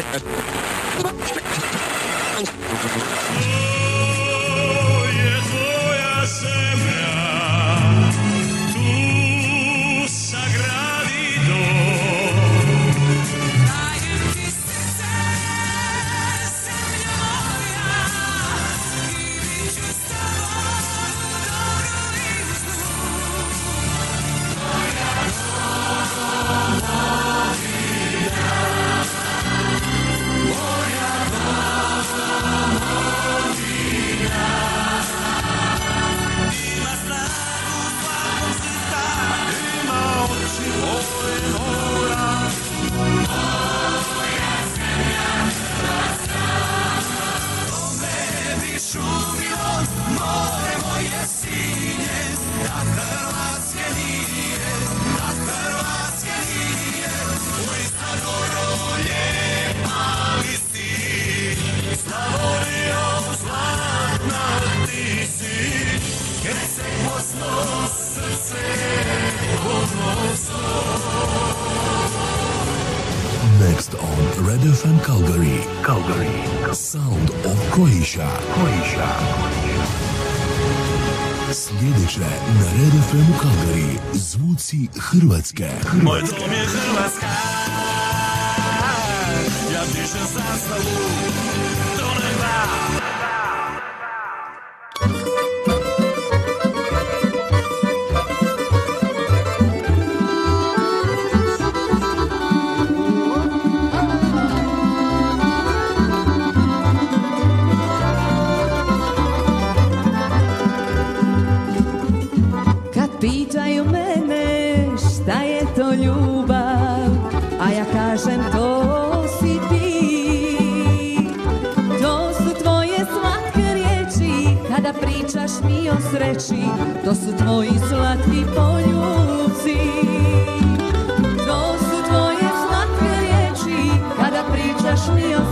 Yeah. Red FM Calgary. Calgary. Sound of Croatia. Croatia. Sljedeće na Red FM Calgary. Zvuci Hrvatske. Moj dom je Hrvatska. Ja dišem sastavu. očí, to sú tvoji sladkí poňúci. To sú tvoje sladké reči, kada pričaš mi o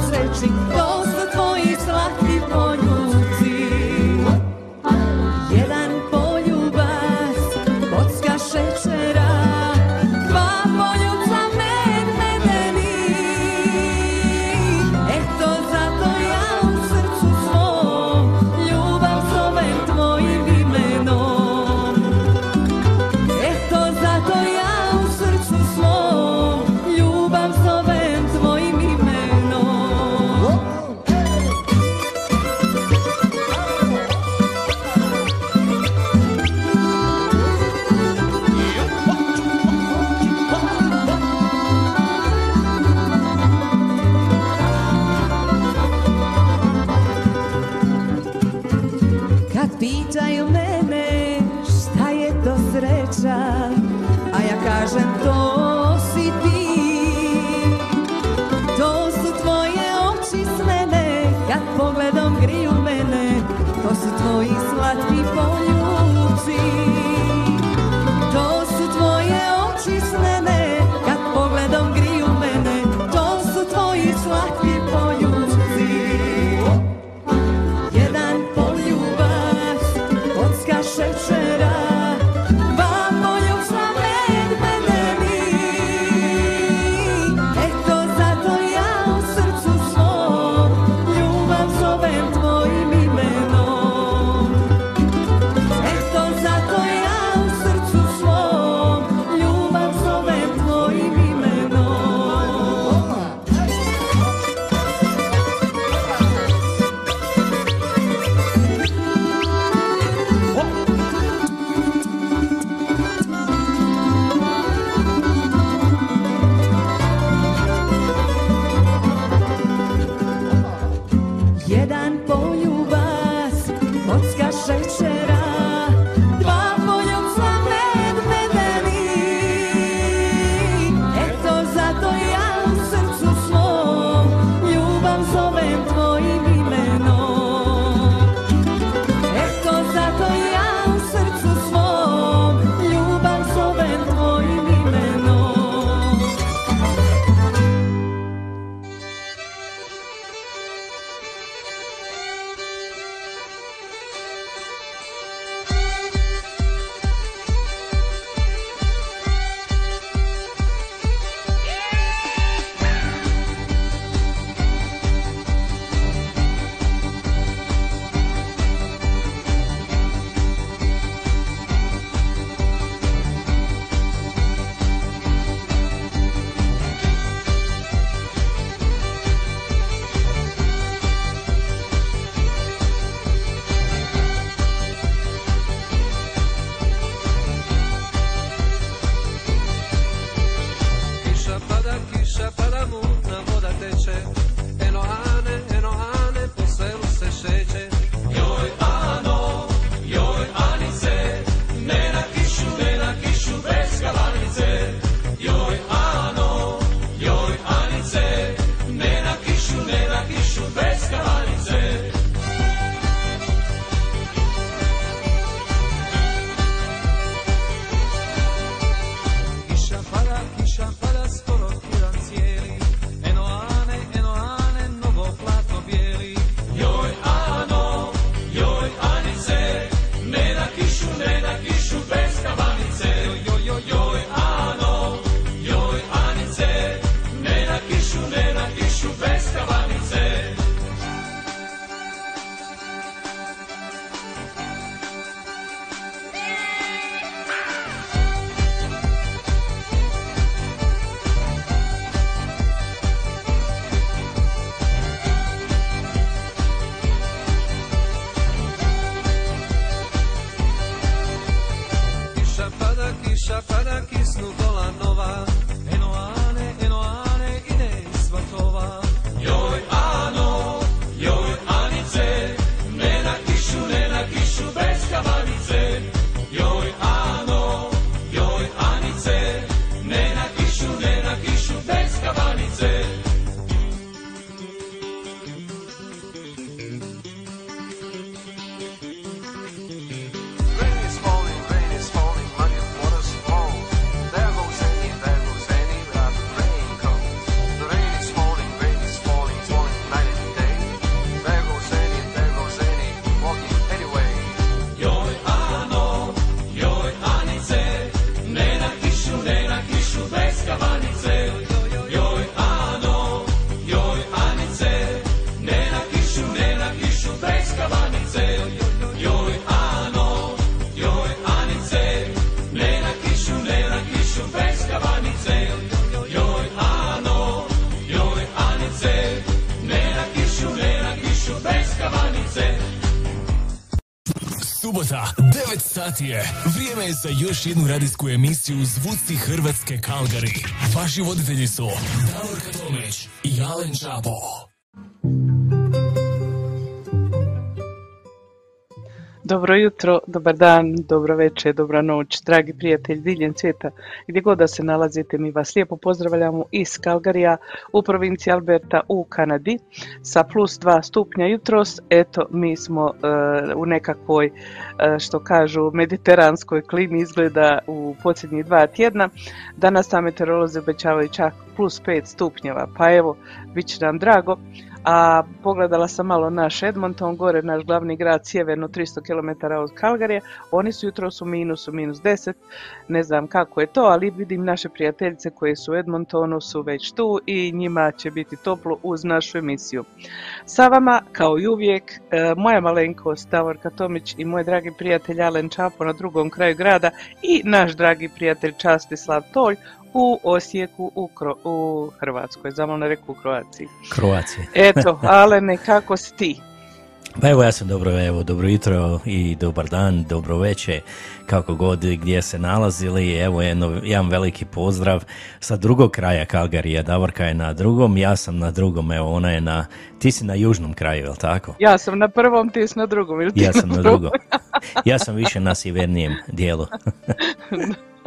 Subota, 9 sati je. Vrijeme je za još jednu radijsku emisiju Zvuci Hrvatske Kalgari. Vaši voditelji su Davor Katomić i Alen Čapo. Dobro jutro, dobar dan, dobro večer, dobra noć, dragi prijatelji diljem svijeta, gdje god da se nalazite, mi vas lijepo pozdravljamo iz Kalgarija u provinciji Alberta u Kanadi sa plus 2 stupnja jutros. Eto, mi smo e, u nekakvoj, e, što kažu, mediteranskoj klimi izgleda u posljednjih dva tjedna. Danas nam meteorolozi obećavaju čak plus 5 stupnjeva, pa evo, bit će nam drago a pogledala sam malo naš Edmonton, gore naš glavni grad sjeverno 300 km od Kalgarije, oni su jutros u minusu, minus 10, ne znam kako je to, ali vidim naše prijateljice koje su u Edmontonu su već tu i njima će biti toplo uz našu emisiju. Sa vama, kao i uvijek, e, moja malenkost Davorka Tomić i moj dragi prijatelj Alen Čapo na drugom kraju grada i naš dragi prijatelj Častislav Tolj u Osijeku u, Kro- u Hrvatskoj, zamolno reku u Kroaciji. Kroacije. Eto, Alene, kako si ti? Pa evo ja sam dobro, evo dobro jutro i dobar dan, dobro večer, kako god gdje se nalazili. Evo jedno, jedan veliki pozdrav sa drugog kraja Kalgarija. Davorka je na drugom, ja sam na drugom, evo ona je na, ti si na južnom kraju, jel tako? Ja sam na prvom, ti si na drugom. Ili ti Ja sam na drugom. Ja sam više na sjevernijem dijelu.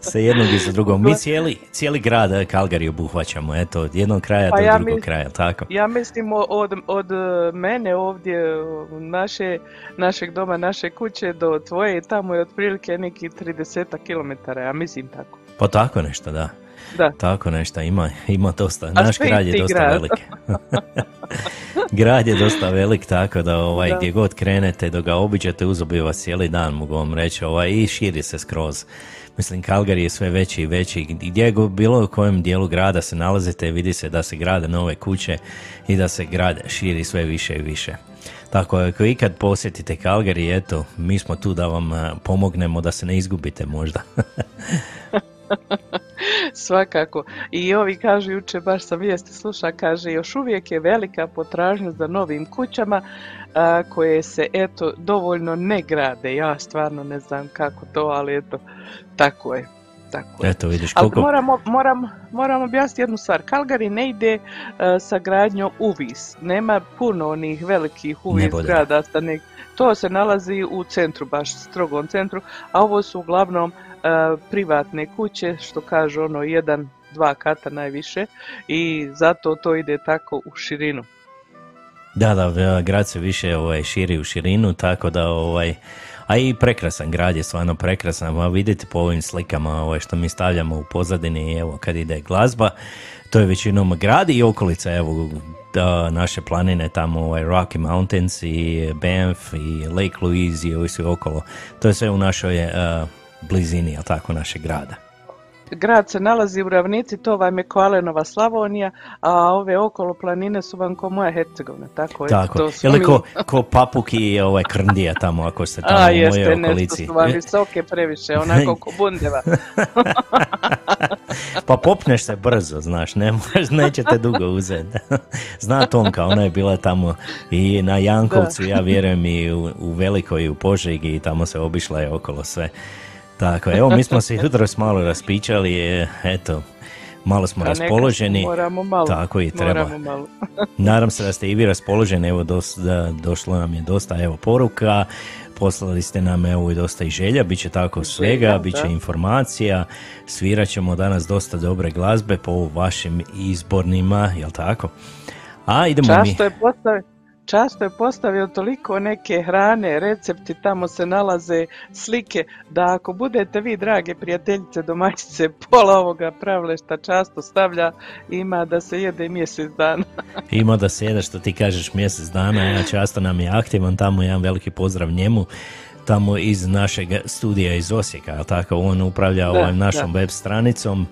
sa jednog i sa drugom. Mi cijeli, cijeli grad eh, Kalgari obuhvaćamo, eto, od jednog kraja Pa do ja drugog mis- kraja, tako? Ja mislim od, od e, mene ovdje, u naše, našeg doma, naše kuće do tvoje, tamo je otprilike neki 30 km, ja mislim tako. Pa tako nešto, da. Da. Tako nešto, ima, ima dosta. Naš grad je dosta grad. velik. grad je dosta velik, tako da ovaj, Da. gdje god krenete, dok ga obiđete, uzobi vas cijeli dan, mogu vam reći, ovaj, i širi se skroz. Mislim, Calgary je sve veći i veći. Gdje god bilo u kojem dijelu grada se nalazite, vidi se da se grade nove kuće i da se grad širi sve više i više. Tako, ako ikad posjetite Calgary, eto, mi smo tu da vam a, pomognemo da se ne izgubite možda. Svakako. I ovi kažu, juče baš sam vijesti sluša, kaže još uvijek je velika potražnja za novim kućama a, koje se eto dovoljno ne grade. Ja stvarno ne znam kako to, ali eto, tako je. Tako je. Eto vidiš Ali koliko... moramo, moram, moram objasniti jednu stvar. Calgary ne ide e, sa gradnjom uvis. Nema puno onih velikih uvis. Sa nek- To se nalazi u centru, baš strogom centru, a ovo su uglavnom e, privatne kuće, što kaže ono jedan, dva kata najviše i zato to ide tako u širinu. Da, da, grad se više ovaj, širi u širinu, tako da ovaj, a i prekrasan grad je stvarno prekrasan, a vidite po ovim slikama ovaj, što mi stavljamo u pozadini, evo kad ide glazba, to je većinom grad i okolica, evo da, naše planine tamo, ovaj, Rocky Mountains i Banff i Lake Louise i ovi svi okolo, to je sve u našoj eh, blizini, jel tako, našeg grada. Grad se nalazi u ravnici, to vam je Koalenova Slavonija, a ove okolo planine su vam ko moja Hercegovina, tako je. Tako, to smo ili ko, ko Papuk i ovaj Krndija tamo, ako ste tamo A, u jeste, mojoj nešto okolici. su vam visoke previše, onako ko bundeva. Pa popneš se brzo, znaš, ne možeš, neće te dugo uzeti. Zna Tonka, ona je bila tamo i na Jankovcu, ja vjerujem i u, u Velikoj i u Požegi i tamo se obišla je okolo sve. Tako, evo mi smo se jutros malo raspičali, e, eto, malo smo A neka, raspoloženi. Moramo malo. Tako i treba. Malo. Nadam se da ste i vi raspoloženi, evo dos- da, došlo nam je dosta evo poruka, poslali ste nam evo i dosta i želja, bit će tako svega, Želja, bit će da. informacija, svirat ćemo danas dosta dobre glazbe po vašim izbornima, jel tako? A idemo mi... Často je postavio, často je postavio toliko neke hrane, recepti, tamo se nalaze slike, da ako budete vi, drage prijateljice, domaćice, pola ovoga pravlešta často stavlja, ima da se jede mjesec dana. Ima da se jede što ti kažeš mjesec dana, ja často nam je aktivan, tamo jedan veliki pozdrav njemu, tamo iz našeg studija iz Osijeka, tako, on upravlja Da, ovom našom da. web stranicom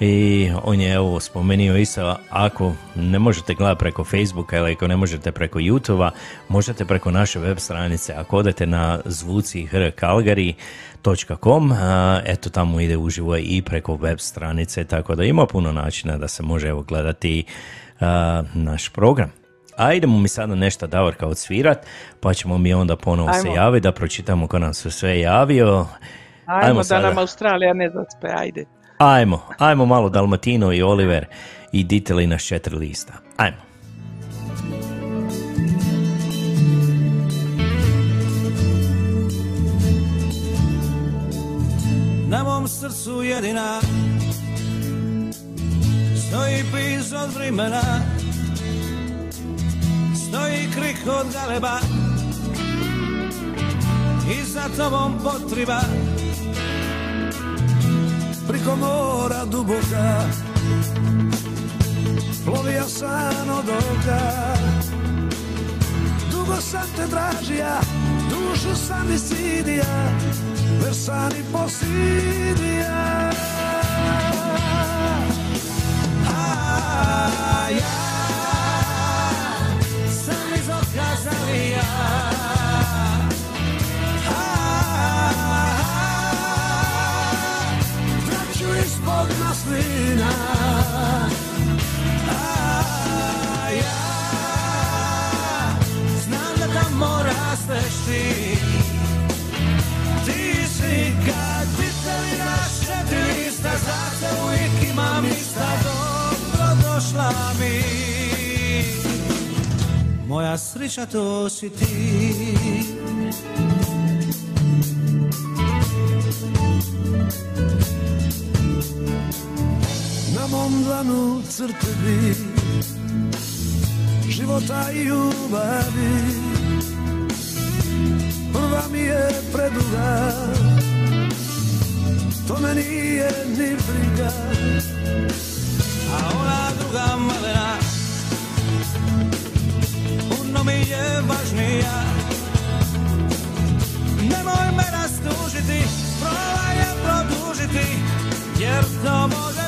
i on je evo spomenuo isto, ako ne možete gledati preko Facebooka ili ako ne možete preko YouTubea, možete preko naše web stranice, ako odete na zvuci hrkalgari.com, a, eto tamo ide uživo i preko web stranice, tako da ima puno načina da se može evo gledati a, naš program. A idemo mi sada nešto Davorka odsvirat, pa ćemo mi onda ponovo se Ajmo. javiti da pročitamo ko nam se sve javio. Ajmo, da sada. nam Australija ne zaspe, ajde. Ajmo, ajmo malo Dalmatino i Oliver i Diteli na četiri lista. Ajmo. Na mom srcu jedina Stoji piz od vremena Stoji krik od galeba I za tobom potriba Priko mora duboka. Plovija san od oka. Dugo sam te tražija Dušu sam isidija Versani posidija. A ja A ja Znam da tamo rasteš ti si kad pitali naš četiri lista Za te uvijek imam ista Dobro mi Moja sreća to si ti Na mom dlanu crtevi Života i ljubavi. Prva mi je preduga To me nije ni briga. A ona druga malena Puno mi je važnija. Nemoj me rastužiti Probaj je produžiti Jer to može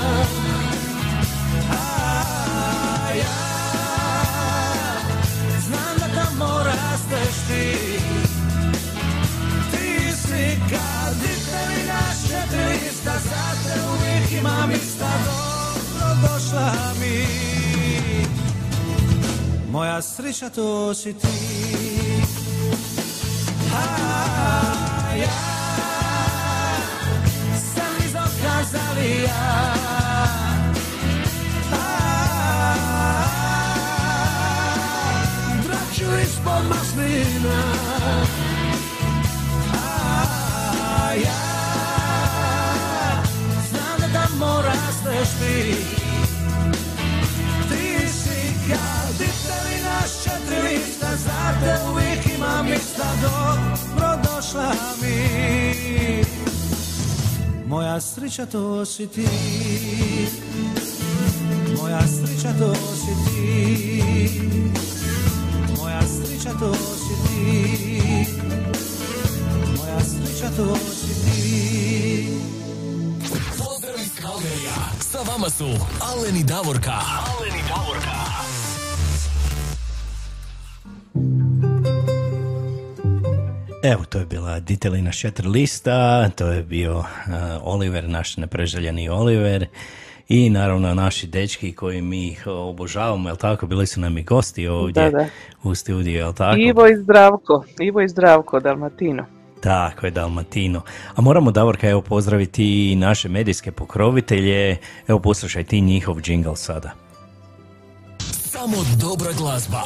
dobrodošla mi. Moja sreća to si ti. A ja. Sam iz oka zalija Braću ispod maslina Ti te uvijek imam mista Dobro došla mi Moja sreća to si ti Moja sreća to si ti Moja sreća to si ti Moja sreća to si ti Pozdrav iz Kalgerija. Sa vama su Alen i Davorka. Alen i Davorka. Evo, to je bila Ditelina četiri lista, to je bio uh, Oliver, naš nepreželjeni Oliver i naravno naši dečki koji mi ih obožavamo, jel tako, bili su nam i gosti ovdje Da, da. u studiju, jel tako? Ivo i Zdravko, Ivo i Zdravko, Dalmatino. Tako je, Dalmatino. A moramo, Davorka, evo pozdraviti i naše medijske pokrovitelje, evo poslušaj ti njihov džingl sada. Samo dobra glazba.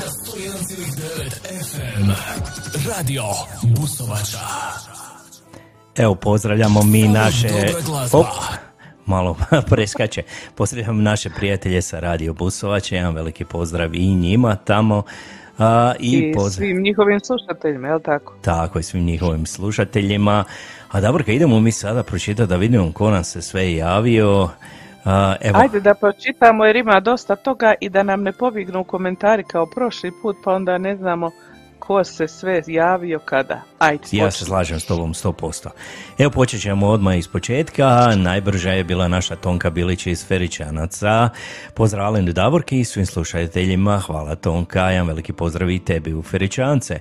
Na 101,9 FM. Radio Busovača. Evo, pozdravljamo mi Samo naše... Op, malo preskače. Pozdravljamo naše prijatelje sa Radio Busovače, jedan veliki pozdrav i njima tamo. A, I, I pozdrav... svim njihovim slušateljima, jel tako? Tako i svim njihovim slušateljima. A Davorka, idemo mi sada pročitati da vidimo ko nam se sve javio. Evo, Ajde da pročitamo jer ima dosta toga i da nam ne pobignu komentari kao prošli put pa onda ne znamo ko se sve javio kada. Ajde, Ja se slažem s tobom 100%. Evo počet ćemo odmah iz početka. Najbrža je bila naša Tonka Bilić iz Feričanaca. Pozdrav Alen Davorki i svim slušateljima. Hvala Tonka. Jedan veliki pozdrav i tebi u Feričance.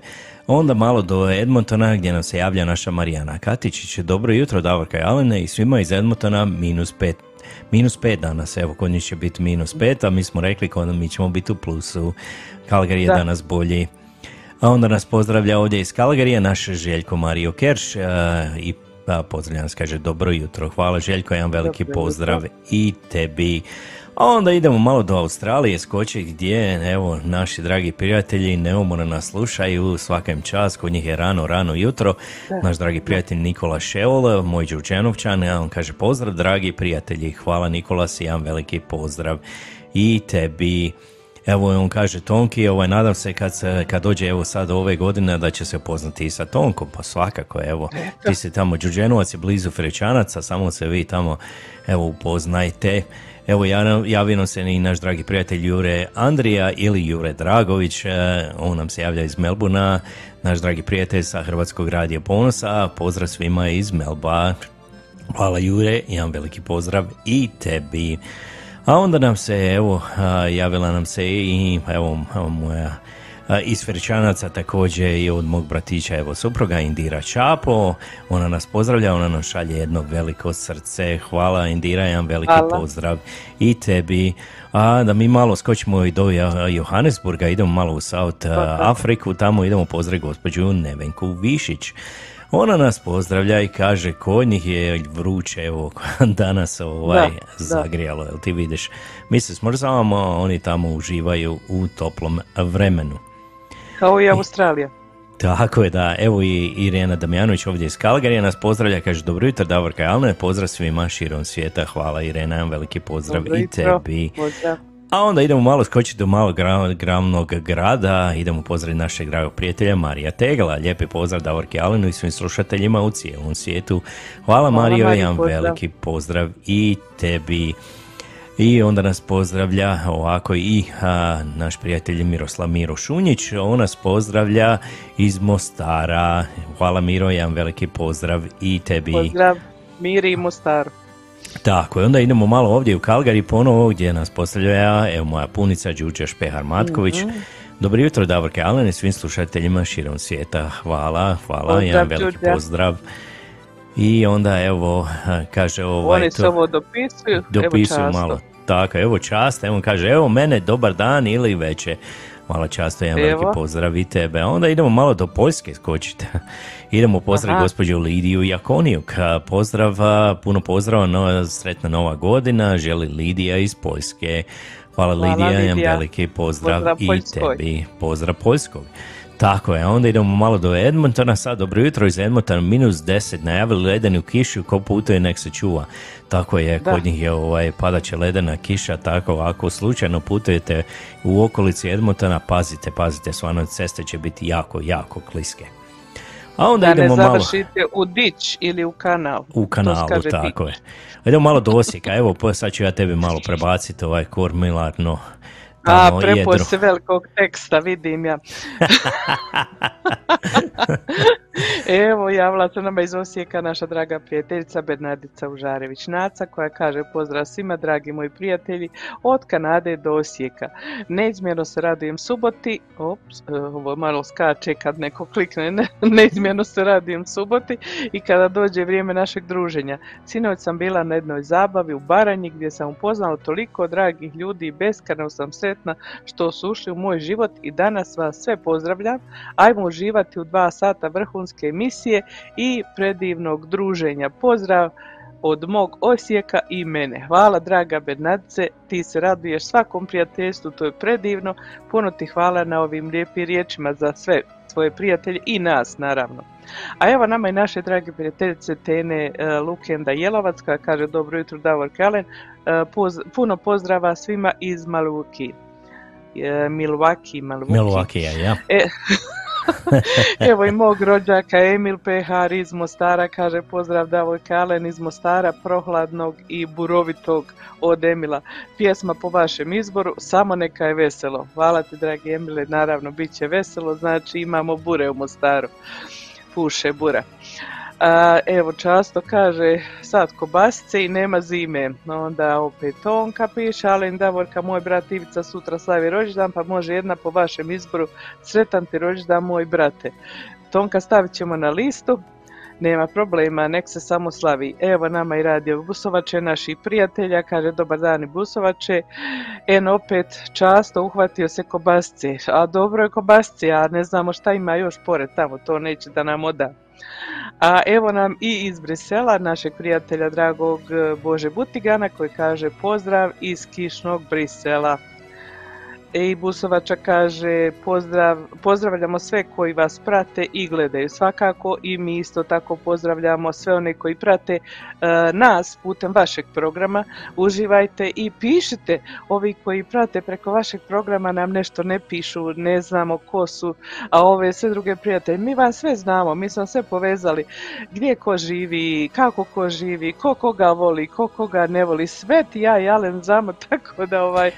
Onda malo do Edmontona gdje nam se javlja naša Marijana Katičić. Dobro jutro Davorka i Alene i svima iz Edmontona minus pet. Minus pet danas, evo, kod njih će biti minus pet, a mi smo rekli kod mi ćemo biti u plusu. Calgary je Da. danas bolji. A onda nas pozdravlja ovdje iz Kalgarija naš Željko Mario Kerš e, i pozdravlja nas, kaže dobro jutro. Hvala Željko, jedan veliki Dobro pozdrav i tebi. A onda idemo malo do Australije skoči gdje, evo, naši dragi prijatelji neumorno nas slušaju svakem čas, kod njih je rano, rano jutro. Naš dragi prijatelj Nikola Šeol, moj Đurđenovčan, a on kaže pozdrav dragi prijatelji, hvala Nikolas, jedan veliki pozdrav i tebi. Evo on kaže Tonki, ovaj, nadam se kad, se, kad dođe evo sad ove godine da će se upoznati i sa Tonkom, pa svakako evo, ti si tamo Đurđenovac je blizu Frečanaca, samo se vi tamo evo upoznajte. Evo ja- javio nam se i naš dragi prijatelj Jure Andrija ili Jure Dragović, e, on nam se javlja iz Melbuna, naš dragi prijatelj sa Hrvatskog radija Ponosa, pozdrav svima iz Melba. Hvala Jure, jedan veliki pozdrav i tebi. A onda nam se, evo, javila nam se i, evo, moja iz Feričanaca također i od mog bratića, evo, supruga Indira Čapo. Ona nas pozdravlja, ona nam šalje jedno veliko srce. Hvala Indira, jedan veliki Hvala. pozdrav i tebi. A da mi malo skočimo i do Johannesburga, idemo malo u South Afriku, tamo idemo pozdraviti gospođu Nevenku Višić. Ona nas pozdravlja i kaže kod njih je vruće, evo danas ovaj Da, zagrijalo, jel ti vidiš. Mi se smrzavamo, oni tamo uživaju u toplom vremenu. Kao i Australija. Tako je da, evo i Irena Damjanović ovdje iz Kalgarija nas pozdravlja, kaže dobro jutro Davorka i Alne, pozdrav svima širom svijeta, hvala Irena, jedan veliki pozdrav Dobro i tebi. Pozdrav. A onda idemo malo skočiti do malog gra- gramnog grada, idemo pozdraviti našeg dragog prijatelja Marija Tegala. Lijepi pozdrav Davorki Alenu i svim slušateljima u cijelom svijetu. Hvala, Mario, Mariji, jedan veliki pozdrav i tebi. I onda nas pozdravlja ovako i a, naš prijatelj Miroslav Miro Šunjić, on nas pozdravlja iz Mostara. Hvala Miro, jedan veliki pozdrav i tebi. Pozdrav Miri i Mostaru. Tako, i onda idemo malo ovdje u Kalgari ponovo gdje nas postavlja, evo moja punica Đuđa Špehar Matković. Mhm. Dobro jutro, Davorke Alen i svim slušateljima širom svijeta. Hvala, hvala, Pozdrav, jedan veliki Đurđa. pozdrav. I onda evo, kaže ovaj... Oni to- ovo dopisuju, dopisuju evo malo. Tako, evo čast, evo kaže, evo mene, dobar dan ili veće. Malo často, jedan veliki Evo. pozdrav i tebe. A onda idemo malo do Poljske skočiti. idemo pozdrav Aha. gospođu Lidiju Jakonijuk. Pozdrav, puno pozdrava, no, sretna nova godina, želi Lidija iz Poljske. Hvala, Hvala, Lidija, jedan veliki pozdrav, Pozdrav i Poljskoj. tebi. Pozdrav Poljskog. Tako je, onda idemo malo do Edmontona, sad dobro jutro iz Edmontona, minus 10, najavili ledenu kišu, ko putuje nek se čuva. Tako je, Da. kod njih je ovaj, padaće ledena kiša, tako ako slučajno putujete u okolici Edmontona, pazite, pazite, stvarno ceste će biti jako, jako kliske. A onda Da ne idemo malo završite u dić ili u kanal. u kanalu, tako dić. je. Idemo malo do Osijeka, evo po- sad ću ja tebi malo prebaciti ovaj kormilarno. A, tamo prepo jedro. se velikog teksta, vidim ja. Evo, javila se nama iz Osijeka naša draga prijateljica Bernardica Užarević-Naca koja kaže pozdrav svima dragi moji prijatelji od Kanade do Osijeka. Neizmjerno se radujem suboti, ops, e, ovo malo skače kad neko klikne, ne, neizmjerno se radujem suboti i kada dođe vrijeme našeg druženja. Sinoć sam bila na jednoj zabavi u Baranji gdje sam upoznala toliko dragih ljudi i beskrajno sam sretna što su ušli u moj život i danas vas sve pozdravljam. Ajmo uživati u dva sata vrhunske emisije i predivnog druženja. Pozdrav od mog Osijeka i mene. Hvala draga Bernardice, ti se raduješ svakom prijateljstvu, to je predivno. Puno ti hvala na ovim lijepim riječima za sve svoje prijatelje i nas naravno. A evo nama i naše drage prijateljice Tene e, Lukenda Jelovac koja kaže dobro jutro Davor Kalen. E, poz- puno pozdrava svima iz Milwaukee. E, Milwaukee, Milwaukee. Milwaukee, ja. E, Evo i mog rođaka Emil Pehar iz Mostara kaže pozdrav Davor Kalen iz Mostara, prohladnog i burovitog od Emila. Pjesma po vašem izboru, samo neka je veselo. Hvala ti dragi Emile, naravno bit će veselo, znači imamo bure u Mostaru. Puše bura. A, evo často kaže sad kobasice i nema zime. Onda opet Tonka piše, Alen Davorka, moj brat Ivica sutra slavi rođendan, pa može jedna po vašem izboru. Sretan ti rođendan moj brate. Tonka stavit ćemo na listu. Nema problema, nek se samo slavi. Evo nama i radio Busovače, naših prijatelja, kaže dobar dan i Busovače. En opet často uhvatio se kobasce, a dobro je kobasce, a ne znamo šta ima još pored tamo, to neće da nam oda. A evo nam i iz Brisela, našeg prijatelja dragog e, Bože Butigana koji kaže pozdrav iz kišnog Brisela. E, I Busovača kaže pozdrav, pozdravljamo sve koji vas prate i gledaju svakako i mi isto tako pozdravljamo sve one koji prate e, nas putem vašeg programa. Uživajte i pišite. Ovi koji prate preko vašeg programa nam nešto ne pišu, ne znamo ko su, a ove sve druge prijatelje. Mi vas sve znamo, mi smo sve povezali gdje ko živi, kako ko živi, ko koga voli, ko koga ne voli. Sve ti ja i Alen znamo, tako da ovaj,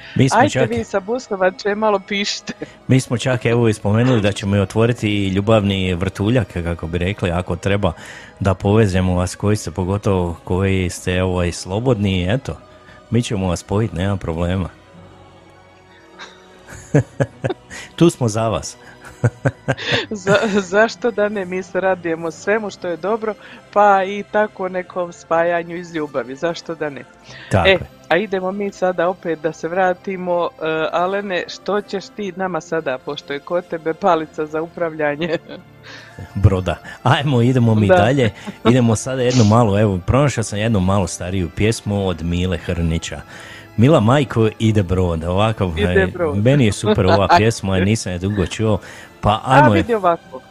čak- vi sa Busovače malo pišite. Mi smo čak evo i spomenuli da ćemo i otvoriti ljubavni vrtuljak, kako bi rekli, ako treba da povežemo vas koji ste, pogotovo koji ste ovaj, slobodni, eto, mi ćemo vas spojiti, nema problema. tu smo za vas. Za, zašto da ne, mi se radujemo svemu što je dobro, pa i tako nekom spajanju iz ljubavi, zašto da ne. Tako e. a idemo mi sada opet da se vratimo, uh, Alene, što ćeš ti nama sada, pošto je kod tebe palica za upravljanje? broda. Ajmo, idemo mi Da. dalje. Idemo sada jednu malu, evo, pronašao sam jednu malo stariju pjesmu od Mile Hrnića. Mila majko ide brod, ovako, Ide brod. meni je super ova pjesma, nisam je dugo čuo, pa A ajmo je, vidi ovako.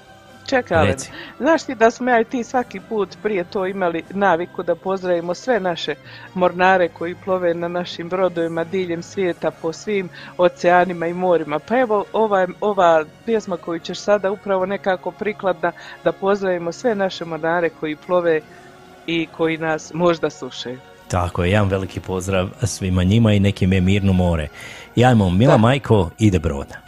Čekaj, Reci. znaš ti da smo ja i ti svaki put prije to imali naviku da pozdravimo sve naše mornare koji plove na našim brodovima diljem svijeta po svim oceanima i morima. Pa evo ova, ova pjesma koju ćeš sada upravo nekako prikladna da pozdravimo sve naše mornare koji plove i koji nas možda slušaju. tako je, jedan veliki pozdrav svima njima i nekim je mirno more. I ajmo, Mila Da. majko ide brod.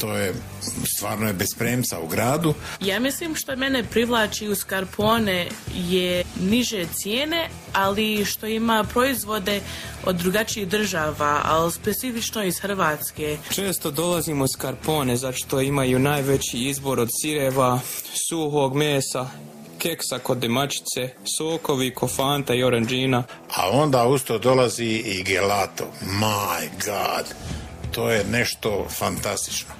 To je stvarno je bez premca u gradu. Ja mislim što mene privlači u Skarpone je niže cijene, ali što ima proizvode od drugačijih država, ali specifično iz Hrvatske. Često dolazimo u Skarpone zato što imaju najveći izbor od sireva, suhog mesa, keksa kod demačice, sokovi, kofanta i oranđina. A onda usto dolazi i gelato. My God! To je nešto fantastično.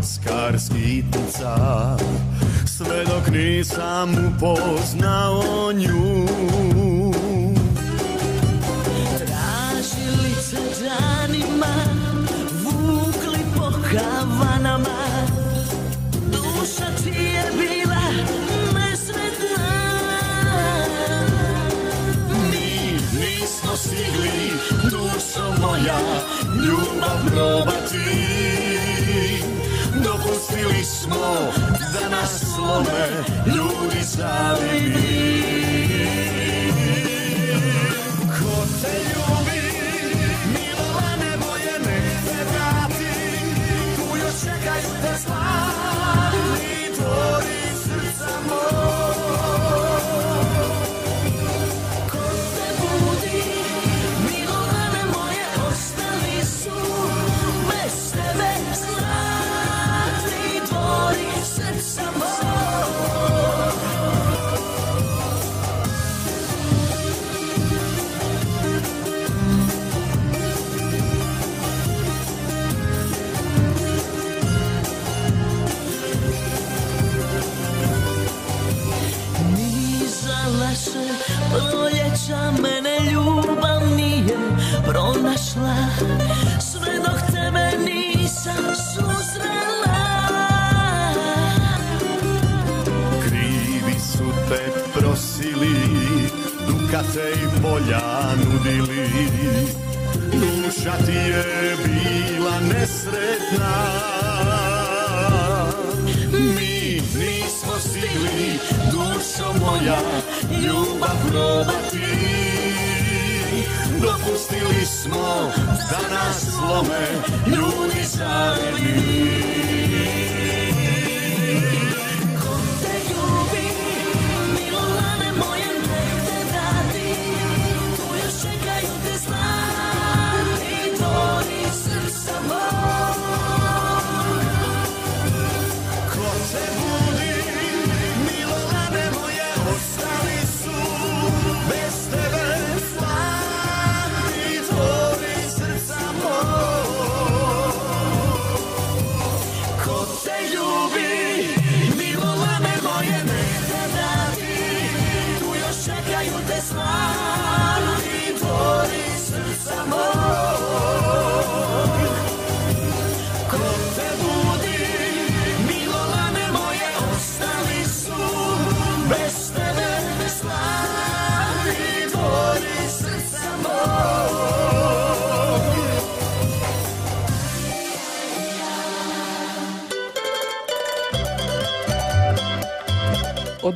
Kockar skitnica Sve dok nisam upoznao nju. Tražili se danima, vukli po kavanama. Duša ti je bila nesretna. Mi nismo stigli, dušo moja, ljubav probati Dopustili smo da nas slome ljudi zavidi Ko te ljubi, Milane moje, nek te vrati Tu još čekaju te slavni dukate i polja nudili. Duša ti je bila nesretna. Mi nismo stigli, dušo moja, ljubav probati. Dopustili smo da nas slome ljudi zaveli.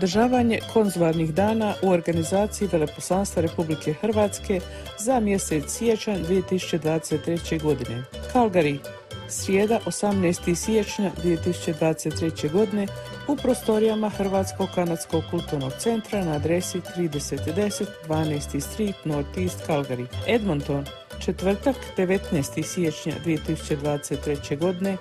održavanje konzularnih dana u organizaciji Veleposlanstva Republike Hrvatske, za mjesec siječanj 2023. godine. Calgary, srijeda 18. siječnja 2023. godine u prostorijama Hrvatskog kanadskog kulturnog centra na adresi 3010 12. Street Northeast Calgary. Edmonton, četvrtak 19. siječnja 2023. godine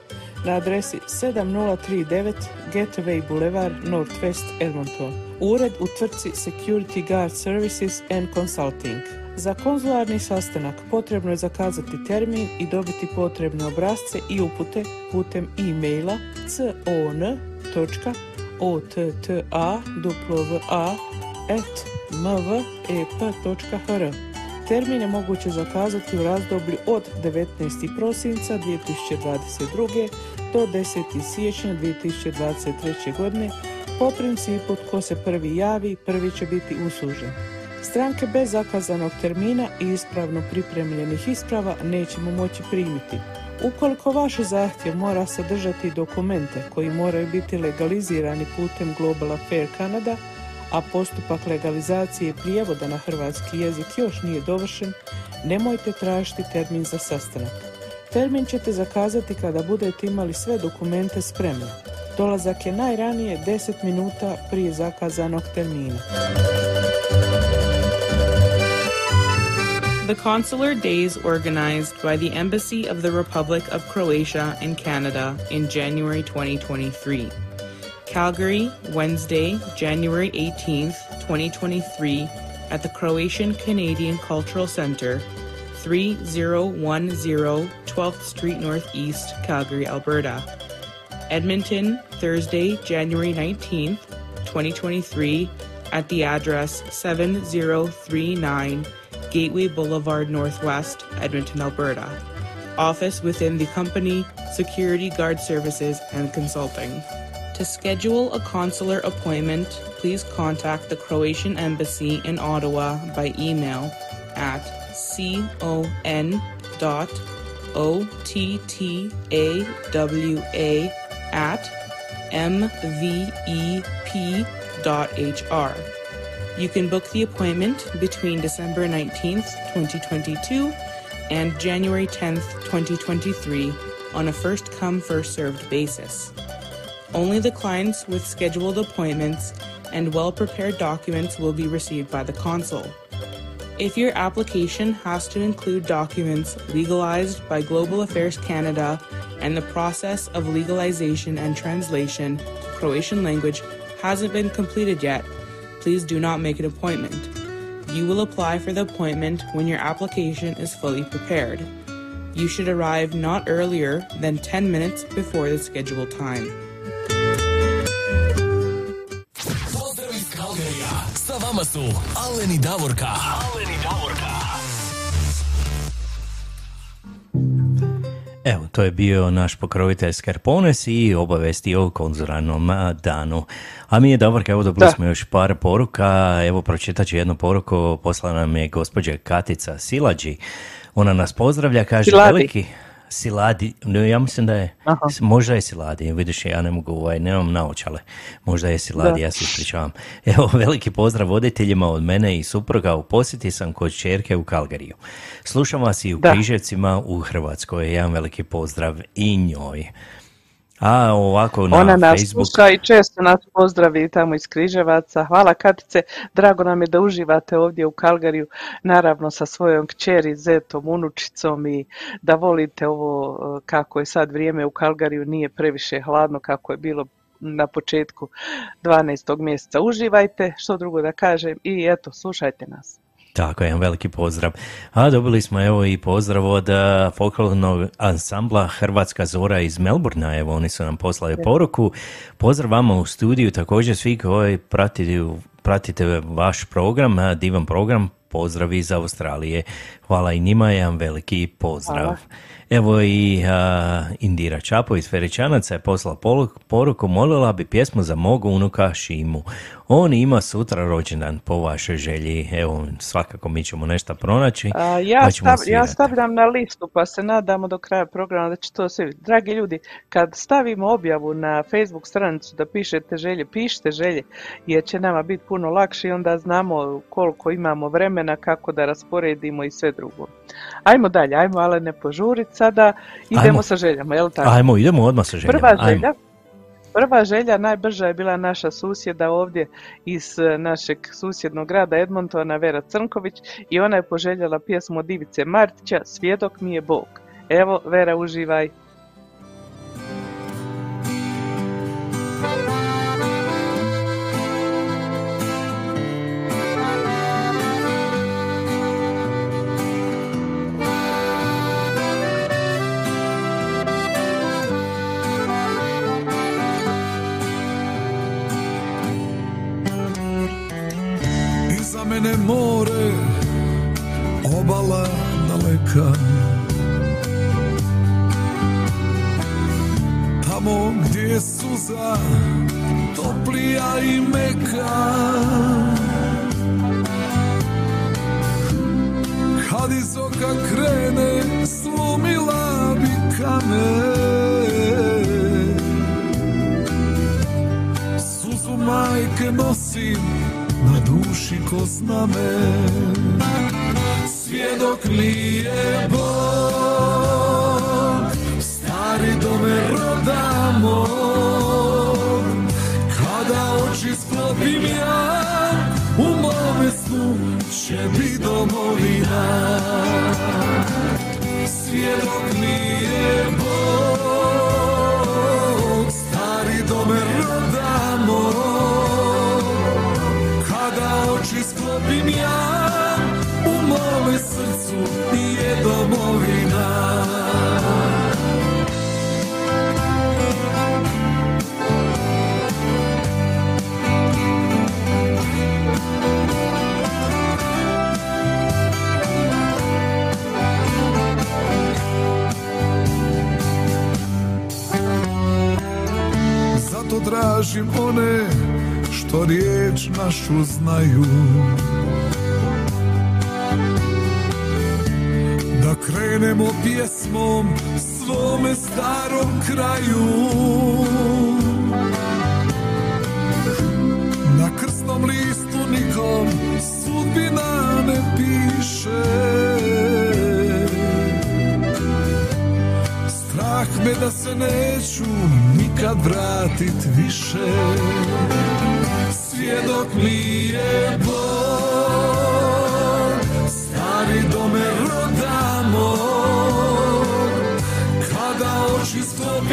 na adresi 7039 Gateway Boulevard Northwest Edmonton. Ured u tvrtci Security Guard Services and Consulting. Za konzularni sastanak potrebno je zakazati termin i dobiti potrebne obrazce i upute putem e-maila con.otta.mvep.hr Termin je moguće zakazati u razdoblju od 19. prosinca 2022. do 10. siječnja 2023. godine po principu tko se prvi javi, prvi će biti uslužen. Stranke bez zakazanog termina i ispravno pripremljenih isprava nećemo moći primiti. Ukoliko vaš zahtjev mora sadržati dokumente koji moraju biti legalizirani putem Global Affair Canada, a postupak legalizacije i prijevoda na hrvatski jezik još nije dovršen, nemojte tražiti termin za sastanak. Termin ćete zakazati kada budete imali sve dokumente spremne. Dolazak je najranije 10 minuta prije zakazanog termina. The Consular Days organized by the Embassy of the Republic of Croatia in Canada in January 2023. Calgary, Wednesday, January 18th, 2023, at the Croatian Canadian Cultural Center, 3010 12th Street Northeast, Calgary, Alberta. Edmonton, Thursday, January 19th, 2023, at the address 7039 Gateway Boulevard Northwest, Edmonton, Alberta. Office within the company Security Guard Services and Consulting. To schedule a consular appointment, please contact the Croatian Embassy in Ottawa by email at con.ottawa at mvep.hr. You can book the appointment between December 19th, 2022 and January 10th, 2023 on a first come, first served basis. Only the clients with scheduled appointments and well prepared documents will be received by the consul. If your application has to include documents legalized by Global Affairs Canada and the process of legalization and translation to Croatian language hasn't been completed yet, please do not make an appointment. You will apply for the appointment when your application is fully prepared. You should arrive not earlier than 10 minutes before the scheduled time. Pozdrav iz. Sa vama su Alen i Davorka. Alen Evo, to je bio naš pokrovitelj Skarpones i obavesti o konzularnom a, danu. A mi je Davorka, evo dobili Da. smo još par poruka, evo pročitat ću jednu poruku, poslala nam je gospođa Katica Silađi. Ona nas pozdravlja, kaže veliki... Siladi, no, ja mislim da je, Aha. možda je Siladi, vidiš, ja ne mogu, ovaj, nemam naočale, možda je Siladi, Da. ja se ispričavam. Evo, veliki pozdrav voditeljima od mene i supruga, u posjeti sam kod čerke u Kalgariju. Slušam vas i u Da. Križevcima u Hrvatskoj, jedan veliki pozdrav i njoj. A ovako na Ona nas Facebook... sluša i često nas pozdravi tamo iz Križevaca. Hvala Katice, drago nam je da uživate ovdje u Kalgariju, naravno sa svojom kćeri, zetom, unučicom i da volite ovo eh, kako je sad vrijeme u Kalgariju, nije previše hladno kako je bilo na početku 12. mjeseca. Uživajte, što drugo da kažem i eto, slušajte nas. Tako, jedan veliki pozdrav. A dobili smo evo i pozdrav od a, folklornog ansambla Hrvatska Zora iz Melburna, evo oni su nam poslali poruku. Pozdrav vama u studiju, također svi koji pratite, pratite vaš program, divan program, pozdrav iz Australije. Hvala i njima, jedan veliki pozdrav. Hvala. Evo i a, Indira Čapović Feričanaca je poslala poruku, molila bi pjesmu za mog unuka Šimu. On ima sutra rođendan po vašoj želji. Evo, svakako mi ćemo nešto pronaći. A, ja, pa ćemo stav- ja stavljam na listu pa se nadamo do kraja programa da će to sve. Dragi ljudi, kad stavimo objavu na Facebook stranicu da pišete želje, pišite želje jer će nama biti puno lakše i onda znamo koliko imamo vremena, kako da rasporedimo i sve drugo. Ajmo dalje, ajmo ale ne požurit sada, idemo Ajmo. sa željama, jel tako? Ajmo, idemo odmah sa željama. Prva Ajmo. želja, prva želja najbrža je bila naša susjeda ovdje iz e, našeg susjednog grada Edmontona, Vera Crnković i ona je poželjela pjesmu od Ivice Martića Svjedok mi je Bog. Evo, Vera, uživaj.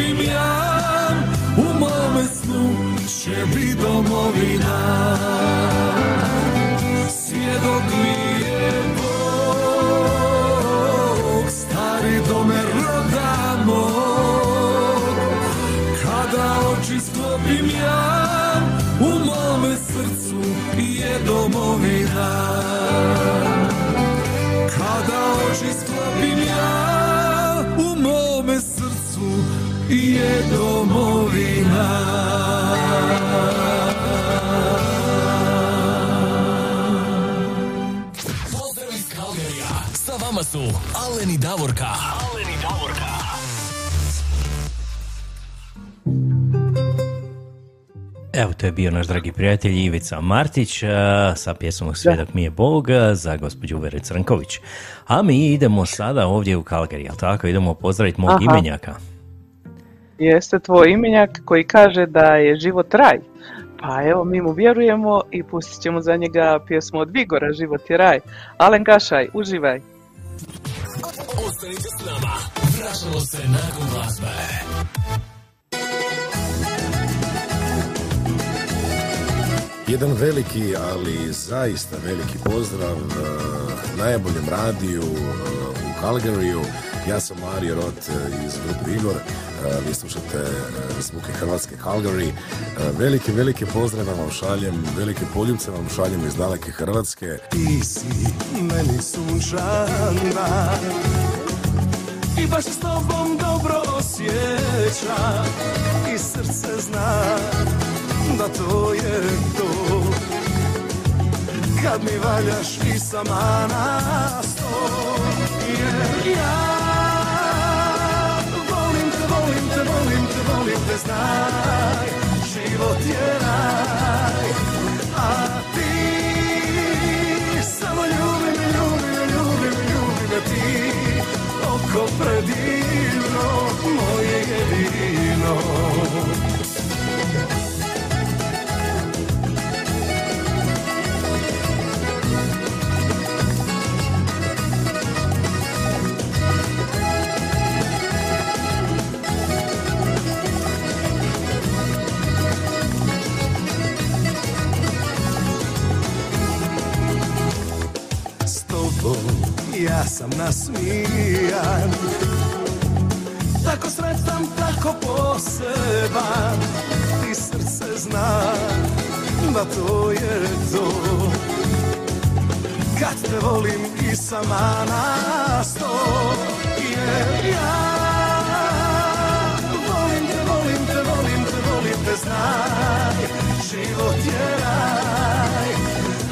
Sklopim ja U mome snu će bit domovina Aleni Davorka. Aleni Davorka. Evo, to je bio naš dragi prijatelj Ivica Martić sa pjesmom Svjedok mi je Bog za gospođu Vere Crnković. A mi idemo sada ovdje u Kalgari, jel tako? Idemo pozdraviti mog Aha. imenjaka. Jeste tvoj imenjak koji kaže da je život raj. Pa evo, mi mu vjerujemo i pustit ćemo za njega pjesmu od Vigora, Život je raj. Alen Gašaj, uživaj. Ostanite s nama. Vraćamo se nakon glazbe. Jedan veliki, ali zaista veliki pozdrav eh, najboljem radiju eh, u Calgaryju. Ja sam Mario Rot eh, iz grupe Igor. Eh, Vi slušate eh, zvuke Hrvatske Calgary. Eh, Veliki, veliki pozdrav vam šaljem, velike poljubce vam šaljem iz daleke Hrvatske. Ti si meni sunčana I baš s tobom dobro osjeća I srce zna da to je to Kad mi valjaš i sama na sto Jer ja volim te, volim te, volim te, znaj Život je raj, a ti samo ljubi me, ljubi me, ljubi me, ljubi me ti Oko predivno, moje jedino tobom ja sam nasmijan. Tako sretan, tako poseban. Ti srce zna da to je to. Kad te volim i sama na sto Jer ja volim te, volim te, volim te, volim te, znaj Život je raj,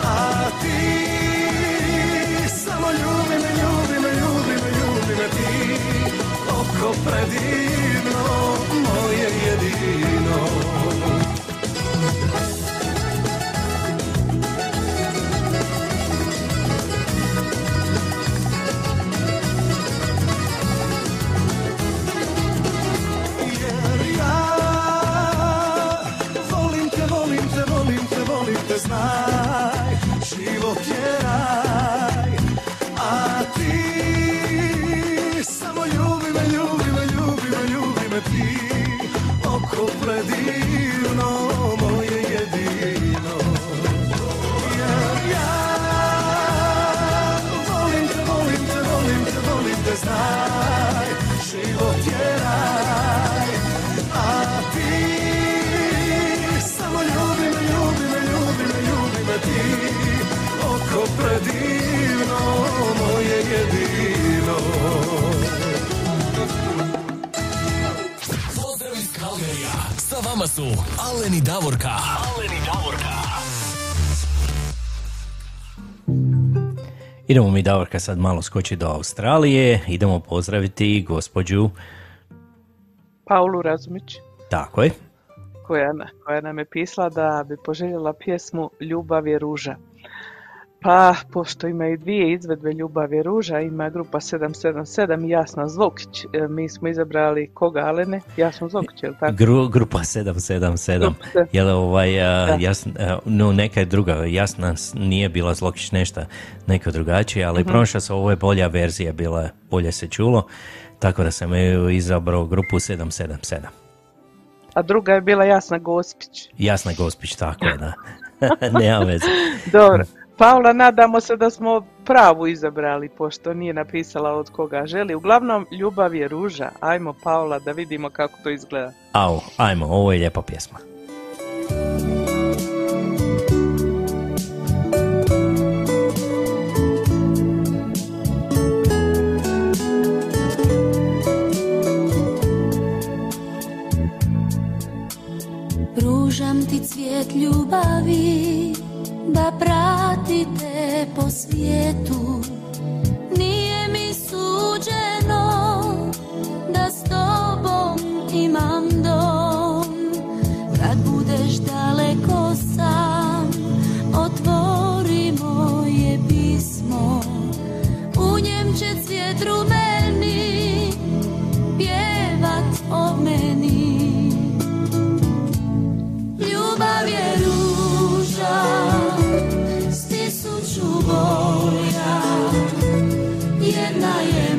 a ti samo ljubi me, ljubi me, ljubi me, ljubi me ti. Oko predivno, moje jedino su Alen i Davorka. Alen i Davorka. Idemo mi Davorka sad malo skoči do Australije, idemo pozdraviti gospođu, Paulu Razumić, tako je, koja, koja nam je pisala da bi poželjela pjesmu Ljubav je ruža. Pa, pošto ima i dvije izvedbe Ljubav je ruža, ima grupa 777 i Jasna Zvokić. E, Mi smo izabrali koga, Alene? Jasna Zvokić, je li tako? Gru, grupa 777, Grupa se- jel ovaj, a, Da. jasn, a, no neka je druga, jasna nije bila Zlokić nešto, neka drugačija, ali Mhm. prošla se, ovo je bolja verzija, bila, bolje se čulo, tako da sam izabrao grupu 777. A druga je bila Jasna Gospić. Jasna Gospić, tako je, da. Nema veze. Dobro. Paula, nadamo se da smo pravu izabrali, pošto nije napisala od koga želi. Uglavnom, ljubav je ruža. Ajmo, Paula, da vidimo kako to izgleda. Au, ajmo, ovo je lijepa pjesma. Pružam ti cvijet ljubavi da pratite po svijetu. Nije mi suđeno da s tobom imam dom. Kad budeš daleko sam otvori moje pismo. U njem će cvijet rumeni pjevat o meni. Ljubav je boja Jedna je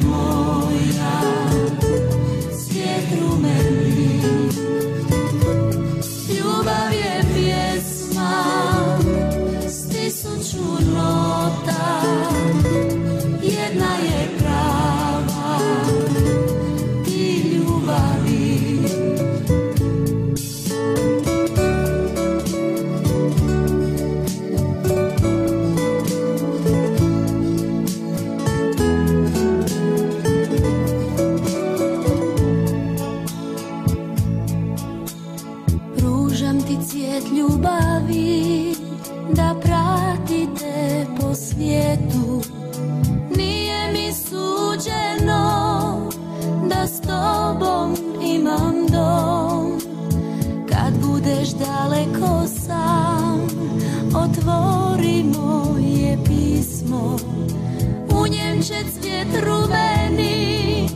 rumeni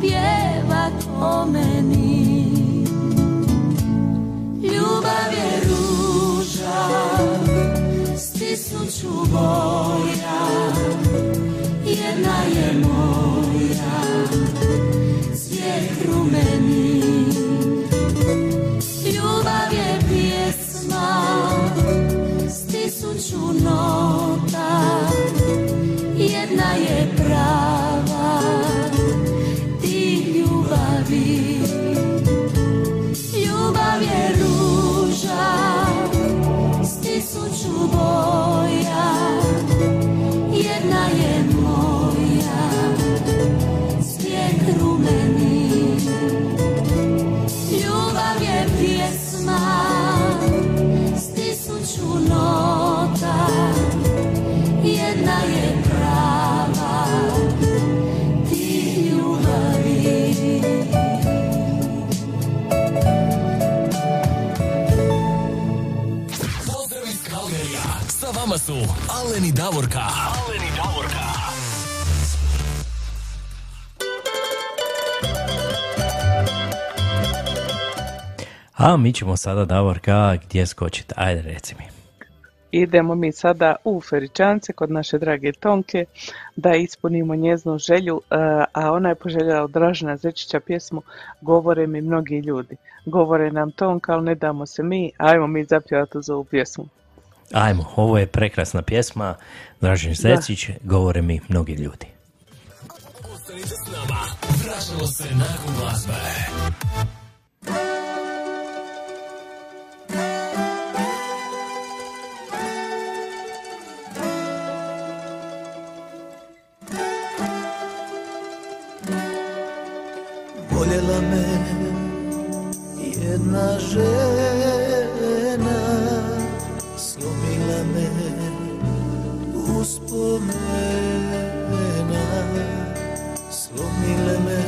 Pjevat o meni. Ljubav je ruža S tisuću boja Jedna je moja Cvijet rumeni. Ljubav je pjesma s tisuću boja. Jedna je su Alen i Davorka. Alen i Davorka. A mi ćemo sada, Davorka, gdje skočiti? Ajde, reci mi. Idemo mi sada u Feričance kod naše drage Tonke da ispunimo njeznu želju, e, a ona je poželjela od Dražena Zečića pjesmu Govore mi mnogi ljudi. Govore nam Tonka, ali ne damo se mi, ajmo mi zapjevati uz ovu pjesmu. Ajmo, ovo je prekrasna pjesma, Dražen Zecić, govore mi mnogi ljudi. Ostanite s nama. Vraćamo se nakon glazbe. Voljela me jedna žena uspomena Slomile me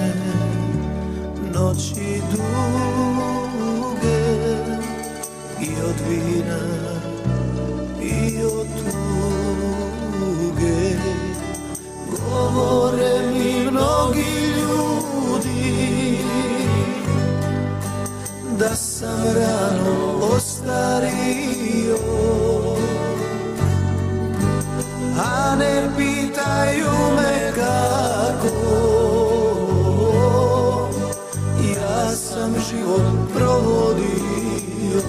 noći duge I od vina i od tuge. Govore mi mnogi ljudi Da sam rano ostario A ne pitaju me kako. Ja sam život provodio.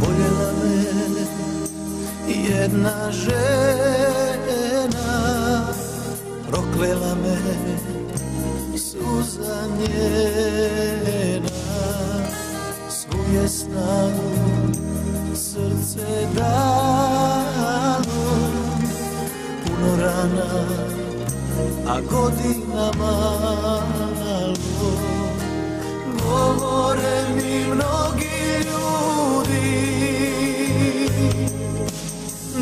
Voljela me jedna žena. Proklela me suza njena. Svoje snagu srce dalo puno rana a godina malo. Govore mi mnogi ljudi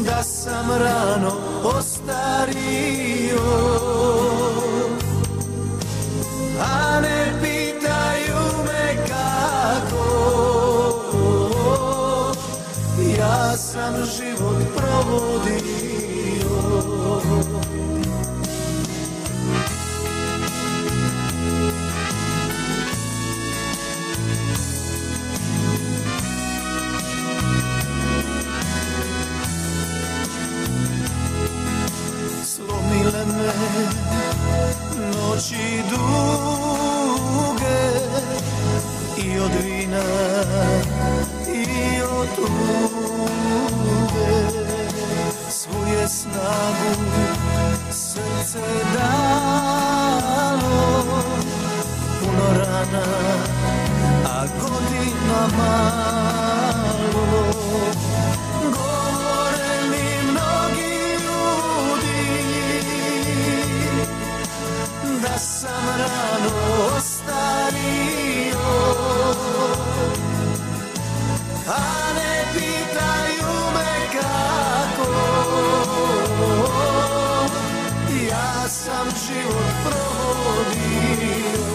da sam rano ostario sam život provodio. Slomile me noći duge i od vina i od tuge svoje snagu srce dalo. Puno rana a godina malo. Govore mi mnogi ljudi da sam rano ostario. A sam život provodio.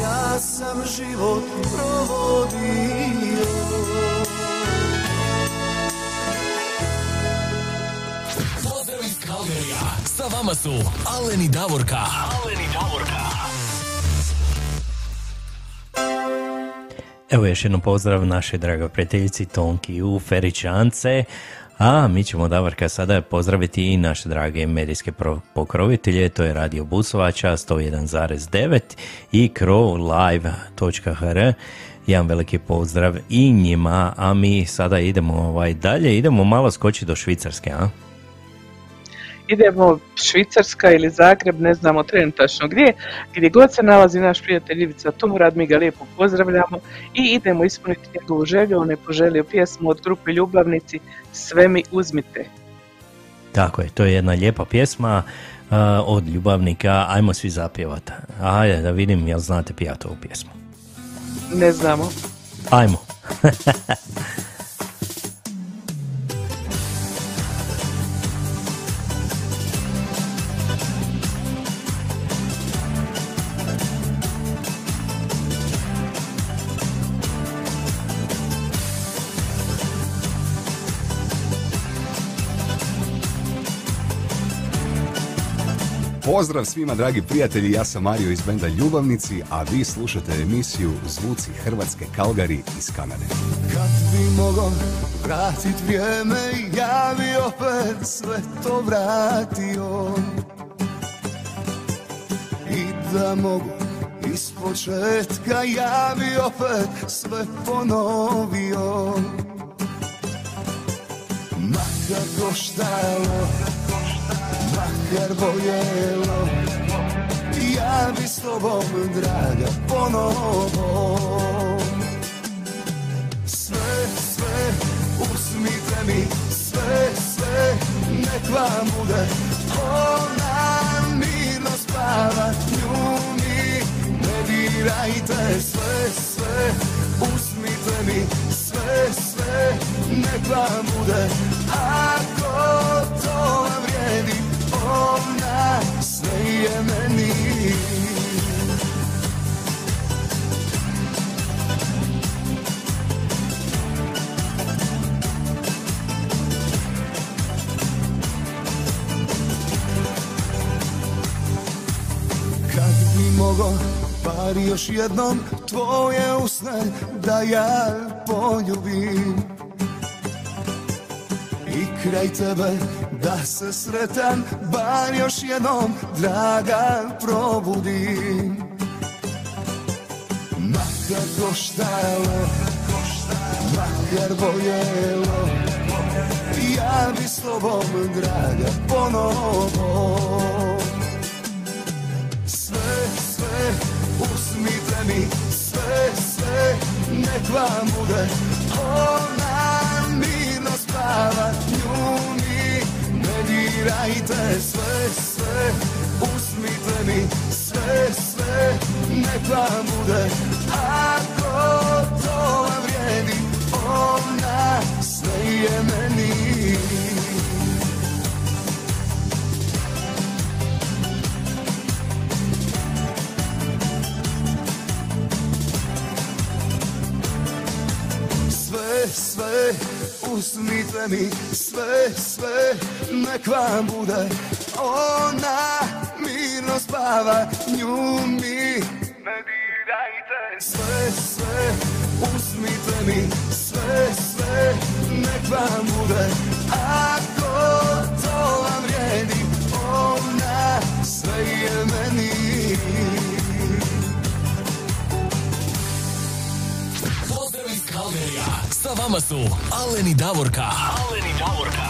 Ja sam život iz vama su Evo još jednom pozdrav našoj dragoj prijateljici Tonki u Feričance. A mi ćemo Davorka sada pozdraviti i naše drage medijske pokrovitelje, to je Radio Busovača 101.9 i crowlive.hr. Jedan veliki pozdrav i njima, a mi sada idemo ovaj dalje, idemo malo skoči do Švicarske, a? Idemo Švicarska ili Zagreb, ne znamo trenutačno gdje, gdje god se nalazi naš prijatelj Ivica Tumurad, mi ga lijepo pozdravljamo i idemo ispuniti njegovu želju, on je poželio pjesmu od grupe Ljubavnici Sve mi uzmite. Tako je, to je jedna lijepa pjesma a, od ljubavnika, ajmo svi zapjevat. Ajde, da vidim jel znate pijati ovu pjesmu. Ne znamo. Ajmo. Pozdrav svima dragi prijatelji, ja sam Mario iz benda Ljubavnici, a vi slušate emisiju Zvuci Hrvatske Kalgari iz Kanade. Kad bi mogao vratit vrijeme, ja bi opet sve to vratio. I da mogu iz početka, ja bi opet sve ponovio. Makar koštalo, makar boljelo, ja bi s tobom, draga, ponovo. Sve, sve, uzmite mi sve, sve, nek vam bude. Ona mirno spava, nju mi ne dirajte. Sve, sve, mi sve, sve, nek vam bude. Ako to vam vrijedi, ona sve je meni. Kad bi mogo bar još jednom tvoje usne da ja poljubim. I kraj tebe da se sretan bar još jednom draga probudim. Makar koštalo, makar boljelo Ja bi s tobom draga ponovo. Sve, sve, uzmite mi sve, sve, nek vam bude. Ona mirno spava, nju mi ne dirajte. Sve, sve, uzmite mi sve, sve, nek vam bude. Ako to vam vrijedi, ona sve je meni sve, uzmite mi sve, sve, nek vam bude ona mirno spava, nju mi ne dirajte. Sve, sve, uzmite mi sve, sve, nek vam bude ako to vam vrijedi, ona sve je meni. Pozdrav iz. Sa vama su Alen i Davorka. Alen i Davorka.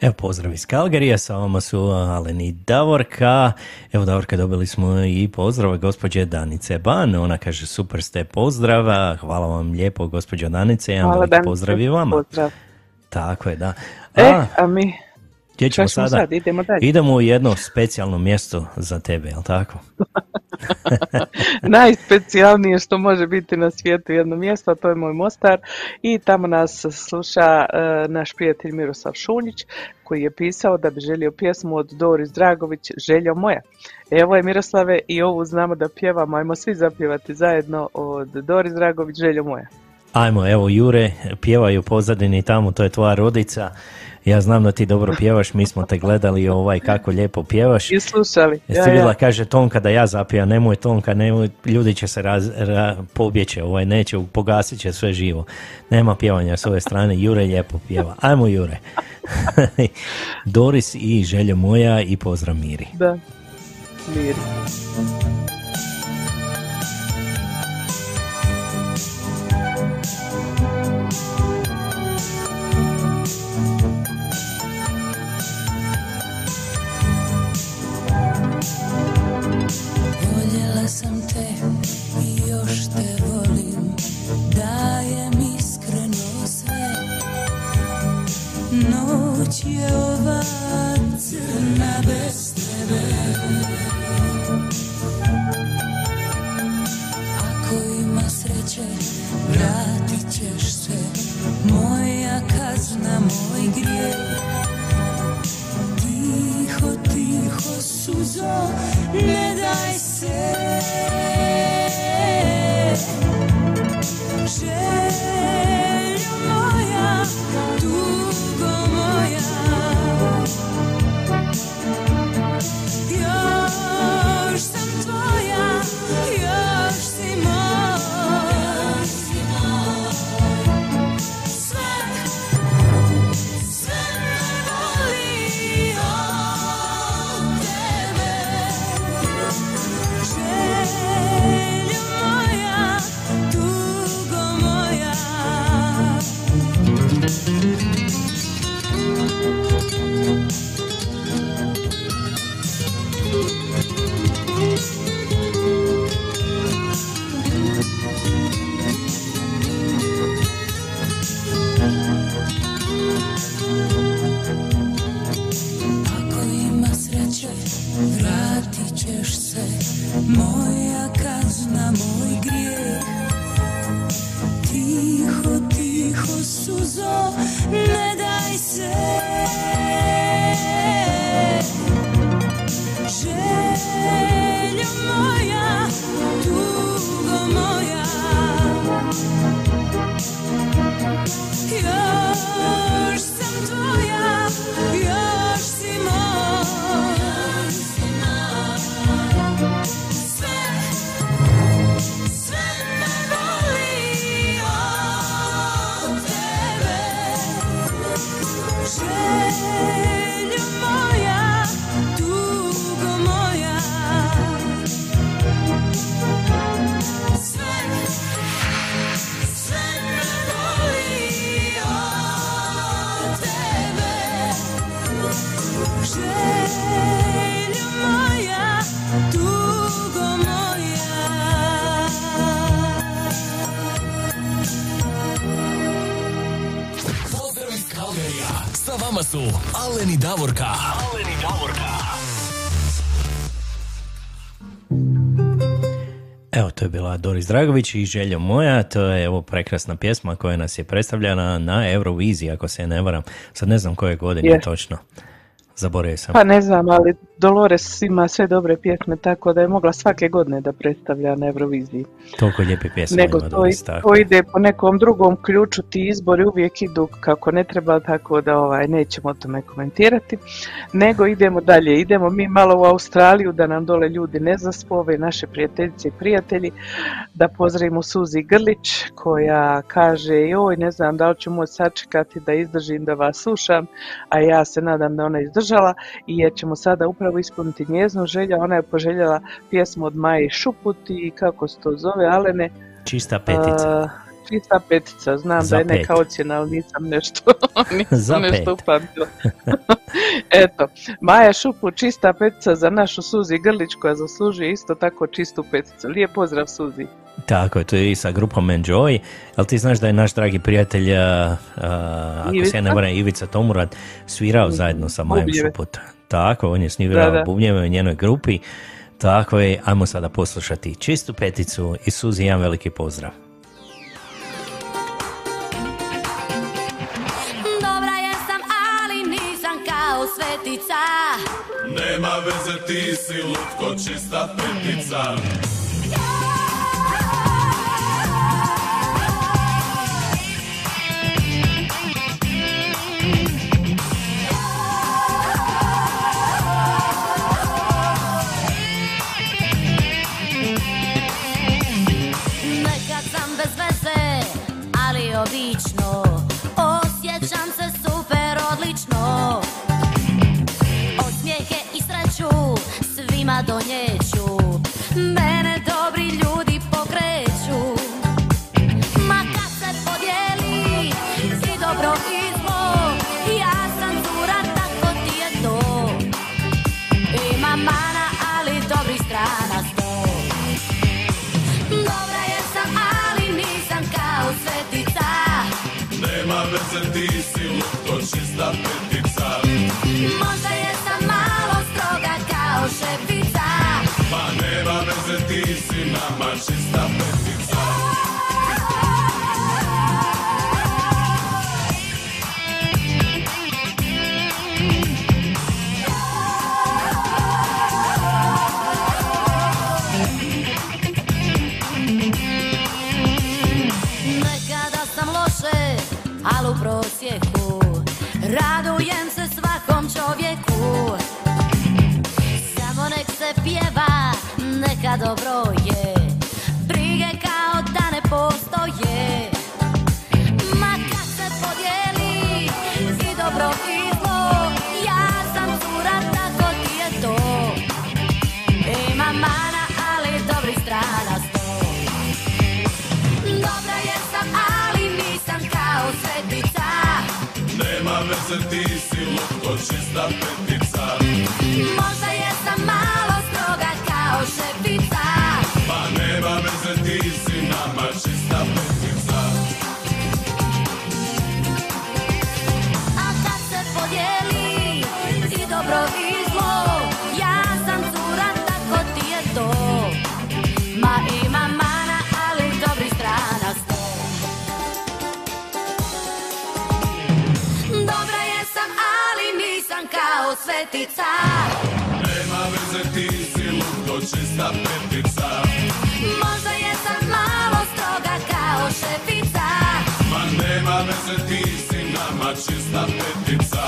Evo pozdrav iz Kalgarija, sa vama su Alen i Davorka. Evo Davorka, dobili smo i pozdrav od gospođe Danice Ban. Ona kaže super ste pozdrava. Hvala vam lijepo gospođo Danice. Jedan Hvala, veliki Danice. pozdrav i vama. Pozdrav. Tako je, da. E, a mi Gdje ćemo sada? sad? Idemo dalje. Idemo u jedno specijalno mjesto za tebe, jel tako? najspecijalnije što može biti na svijetu jedno mjesto, a to je moj Mostar i tamo nas sluša e, naš prijatelj Miroslav Šunjić koji je pisao da bi želio pjesmu od Doris Dragović Željo moja. Evo je Miroslave i ovu znamo da pjevamo, ajmo svi zapjevati zajedno od Doris Dragović Željo moja. Ajmo, evo Jure, pjevaju pozadini tamo, to je tvoja rodica. Ja znam da ti dobro pjevaš, mi smo te gledali ovaj kako lijepo pjevaš. I slušali. Jesi Ja, bila, ja. kaže Tonka da ja zapijam, nemoj Tonka, nemoj, ljudi će se raz, ra, pobjeće, ovaj, neće, pogasit će sve živo. Nema pjevanja s ove strane, Jure lijepo pjeva. Ajmo Jure. Doris i želja moja i pozdrav Miri. Da. Miri. Bez tebe Ako ima sreće vratit ćeš se. Moja kazna, moj grijeh. Tiho, tiho suzo, ne daj se. Željo bila Doris Dragović i Želja moja, to je evo prekrasna pjesma koja nas je predstavljena na Euroviziji, ako se ne varam. Sad ne znam koje godine Je. točno. Zaboravio sam. Pa ne znam, ali Dolores ima sve dobre pjesme, tako da je mogla svake godine da predstavlja na Euroviziji. Toliko lijepi pjesma Nego ima to, tako. to ide po nekom drugom ključu, ti izbori uvijek idu kako ne treba, tako da ovaj, nećemo o tome komentirati. Nego idemo dalje, idemo mi malo u Australiju da nam dole ljudi ne zaspove, naše prijateljice i prijatelji, da pozdravimo Suzi Grlić koja kaže joj ne znam da li ću moći sačekati da izdržim da vas slušam, a ja se nadam da ona izdržala i jer ćemo sada upravo ispuniti njeznu želju, ona je poželjela pjesmu od Maje Šuput i kako se to zove, Alene, Čista petica. čista petica, znam Za da je pet. neka ocjena, ali nisam nešto, nisam Za nešto pet. upamtila. Eto, Maja Šupu, čista petica za našu Suzi Grlić koja zaslužuje isto tako čistu peticu. Lijep pozdrav Suzi. Tako je, to je i sa grupom Enjoy. Ali ti znaš da je naš dragi prijatelj, a, ako se ne varam, Ivica Tomurad, svirao zajedno sa Majom. Šuput. Tako, on je svirao Da, da. bubnjeve u njenoj grupi. Tako je, ajmo sada poslušati čistu peticu i Suzi jedan veliki pozdrav. Dobra jesam, ali nisam kao svetica Nema veze ti si lutko čista petica odlično. Osjećam se super odlično. Osmijehe i sreću svima donjeću Mene se pjeva, neka dobro je. Brige kao da ne postoje. Ma kad se podijeli i dobro i zlo Ja sam cura, tako ti je to. Ima mana, ali dobri strana sto Dobra jesam, ali nisam kao svetica. Nema veze ti si lutko čista petica kao svetica Nema veze ti si lutko čista petica Možda jesam malo stroga kao šefica Ma nema veze ti si nama čista petica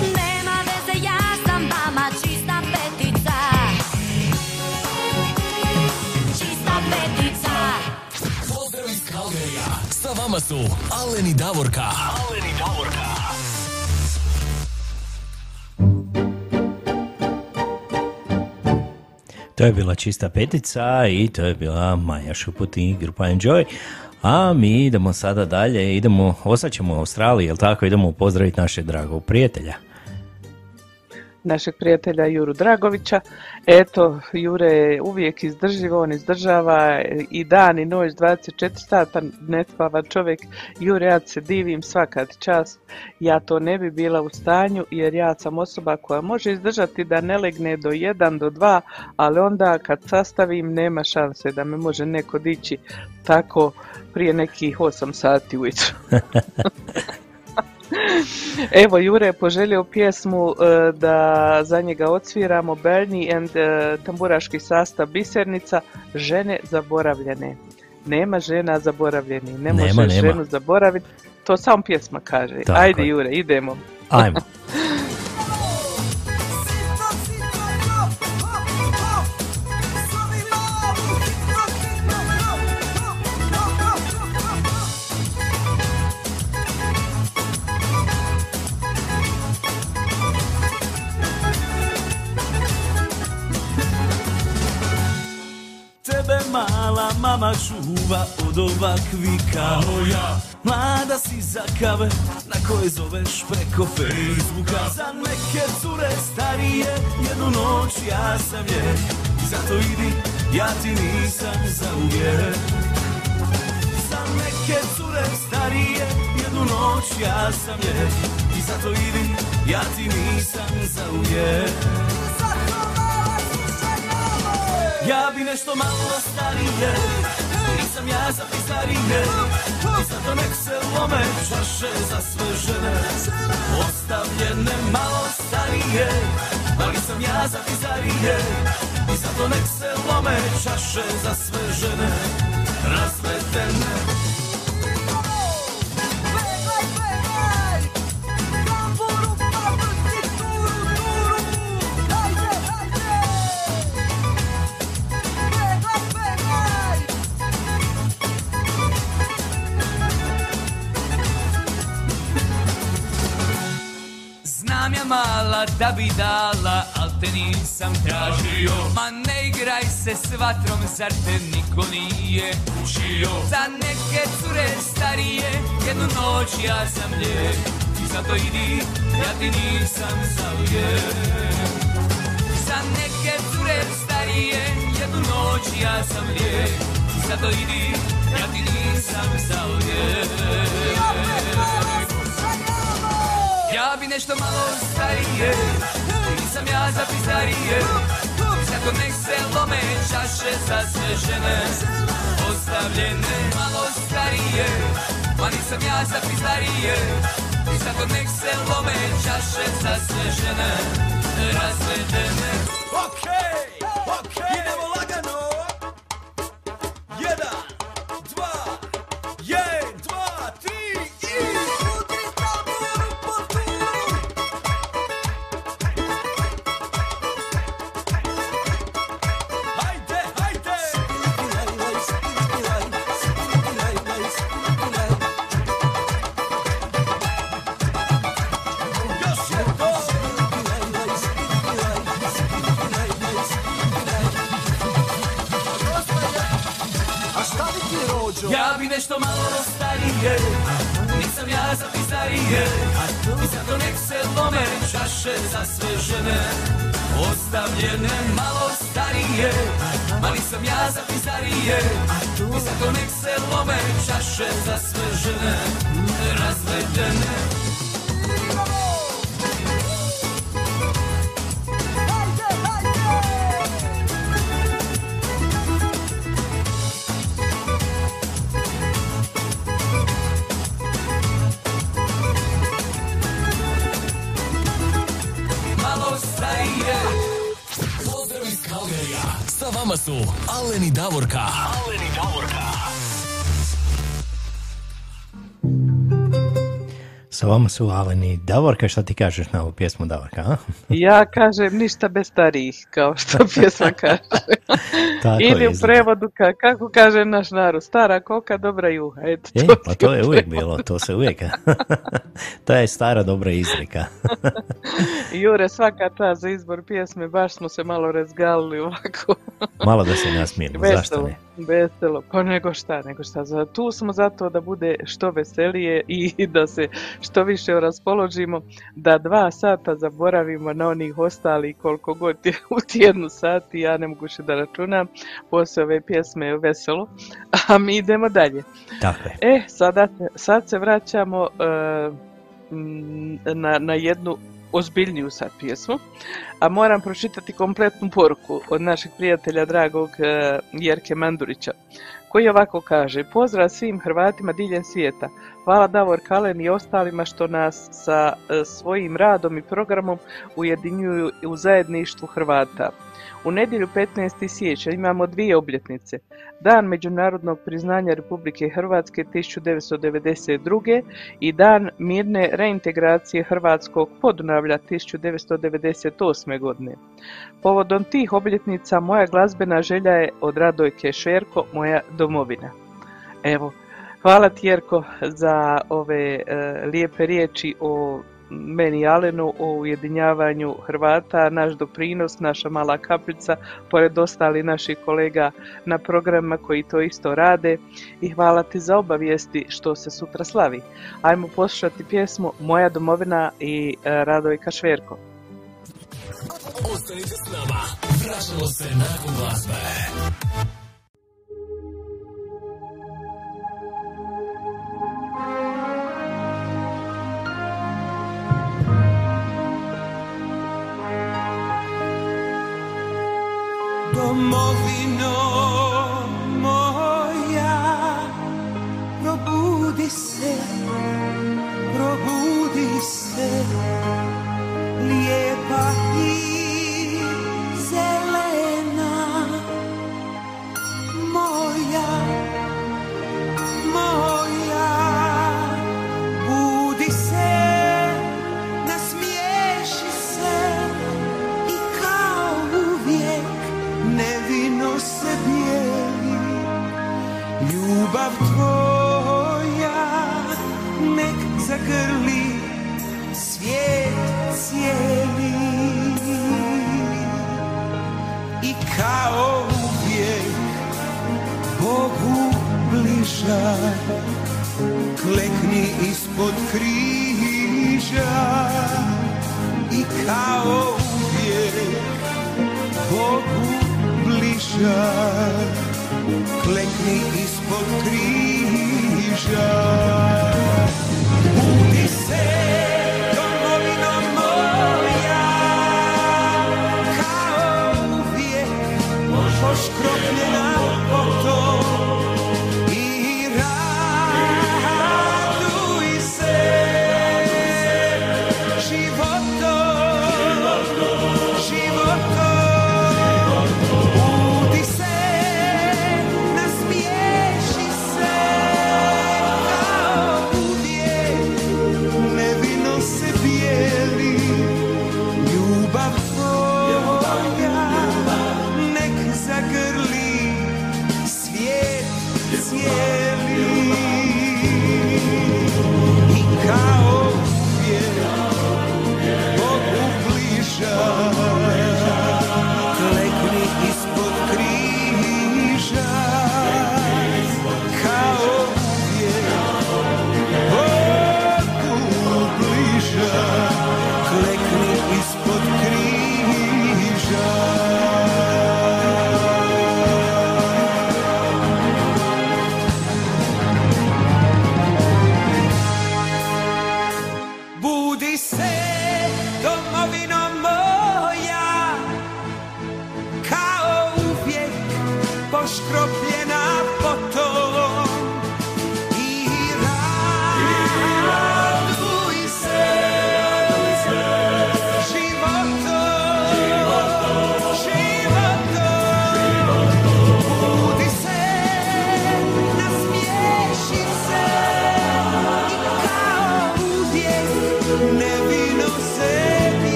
Nema veze, ja sam vama čista petica Čista petica Pozdrav iz Kalgerija. Sa vama su Alen i Davorka. Alen i Davorka. To je bila čista petica i to je bila Maja Šuput i grupa Enjoy. A mi idemo sada dalje, idemo, ostaćemo u Australiji, jel tako? Idemo pozdraviti našeg dragog prijatelja. Našeg prijatelja Juru Dragovića. Eto, Jure je uvijek izdrživ, on izdržava i dan i noć, 24 sata ne spava čovjek. Jure, ja se divim svaka ti čast. Ja to ne bi bila u stanju jer ja sam osoba koja može izdržati da ne legne do 1, do 2, ali onda kad sastavim nema šanse da me može neko dići tako prije nekih 8 sati ujutro. Evo, Jure je poželio pjesmu e, da za njega odsviramo Bernie and e, tamburaški sastav Bisernica, žene zaboravljene. Nema žena zaboravljeni, ne Nema, možeš nema. ženu zaboraviti, to sam pjesma kaže. Tako Ajde je. Jure, idemo. Ajmo. mama čuva od ovakvih kao ja. Mlada si za kave na koje zoveš preko Facebooka. Za neke cure starije jednu noć ja sam je. I zato idi, ja ti nisam za uvijek Za neke cure starije jednu noć ja sam je. I zato idi, ja ti nisam za uvijek Ja bi nešto malo starije. Nisam ja za pizdarije I zato nek se lome čaše za sve žene. Ostavljene malo starije. Ali sam ja za pizdarije I zato nek se lome čaše za sve žene. Razvedene Znam ja mala da bi dala, al te nisam tražio. Ma ne igraj se s vatrom, zar te niko nije kušio Za neke cure starije, jednu noć ja sam lijep. I zato idi, ja ti nisam savijep Za neke cure starije, jednu noć ja sam lijep. I zato idi, ja ti nisam savijep ja bi nešto malo starije Nisam ja za pizdarije. Zato nek se lome čaše za sve žene Ostavljene malo starije. Ma nisam ja za pizdarije I zato nek se lome čaše za sve žene Razvedene. Okej, okej, idemo starije Nisam ja za pizdarije I zato nek se lome čaše za sve žene. Ostavljene malo starije Ma nisam ja za pizdarije I zato nek se lome čaše za sve žene. Razvedene su Alen i Davorka. Alen i Davorka. Sa vama su Alen i Davorka, šta ti kažeš na ovu pjesmu Davorka? A? Ja kažem ništa bez starijih, kao što pjesma kaže. Tako Ili u prevodu, ka, kako kaže naš narod, stara koka, dobra juha. Eto, E, to pa to je uvijek bilo, to se uvijek. to je stara dobra izreka. Jure, svaka čast za izbor pjesme, baš smo se malo razgalili ovako. Malo da se nasmijemo, zašto ne? Veselo, pa nego šta, nego šta. Za, tu smo zato da bude što veselije i da se što više raspoložimo, da dva sata zaboravimo na onih ostalih koliko god je u tjednu sati, ja ne mogu više da računam, poslije ove pjesme je veselo, a mi idemo dalje. Tako je. E, sada, sad se vraćamo e, na, na jednu ozbiljniju sad pjesmu, a moram pročitati kompletnu poruku od našeg prijatelja dragog e, Jerke Mandurića, koji ovako kaže Pozdrav svim Hrvatima diljem svijeta. Hvala Davor Kalen i ostalima što nas sa e, svojim radom i programom ujedinjuju u zajedništvu Hrvata. U nedjelju 15. siječnja imamo dvije obljetnice. Dan međunarodnog priznanja Republike Hrvatske 1992. i Dan mirne reintegracije Hrvatskog Podunavlja 1998. godine. Povodom tih obljetnica moja glazbena želja je od Radojke Šerko, moja domovina. Evo, hvala ti Jerko za ove e, lijepe riječi o meni Alenu o ujedinjavanju Hrvata, naš doprinos, naša mala kapljica, pored ostali naših kolega na programima koji to isto rade i hvala ti za obavijesti što se sutra slavi. Ajmo poslušati pjesmu Moja domovina i e, Radojka Šverko. Ostanite s nama. Vraćamo se nakon glazbe. Το μοβινό, Μόια, το μοβινό, Μόια, το μοβινό, Μόια. grli svijet cijeli i kao uvijek Bogu bliža klekni ispod križa. I kao uvijek Bogu bliža klekni ispod križa. vencer.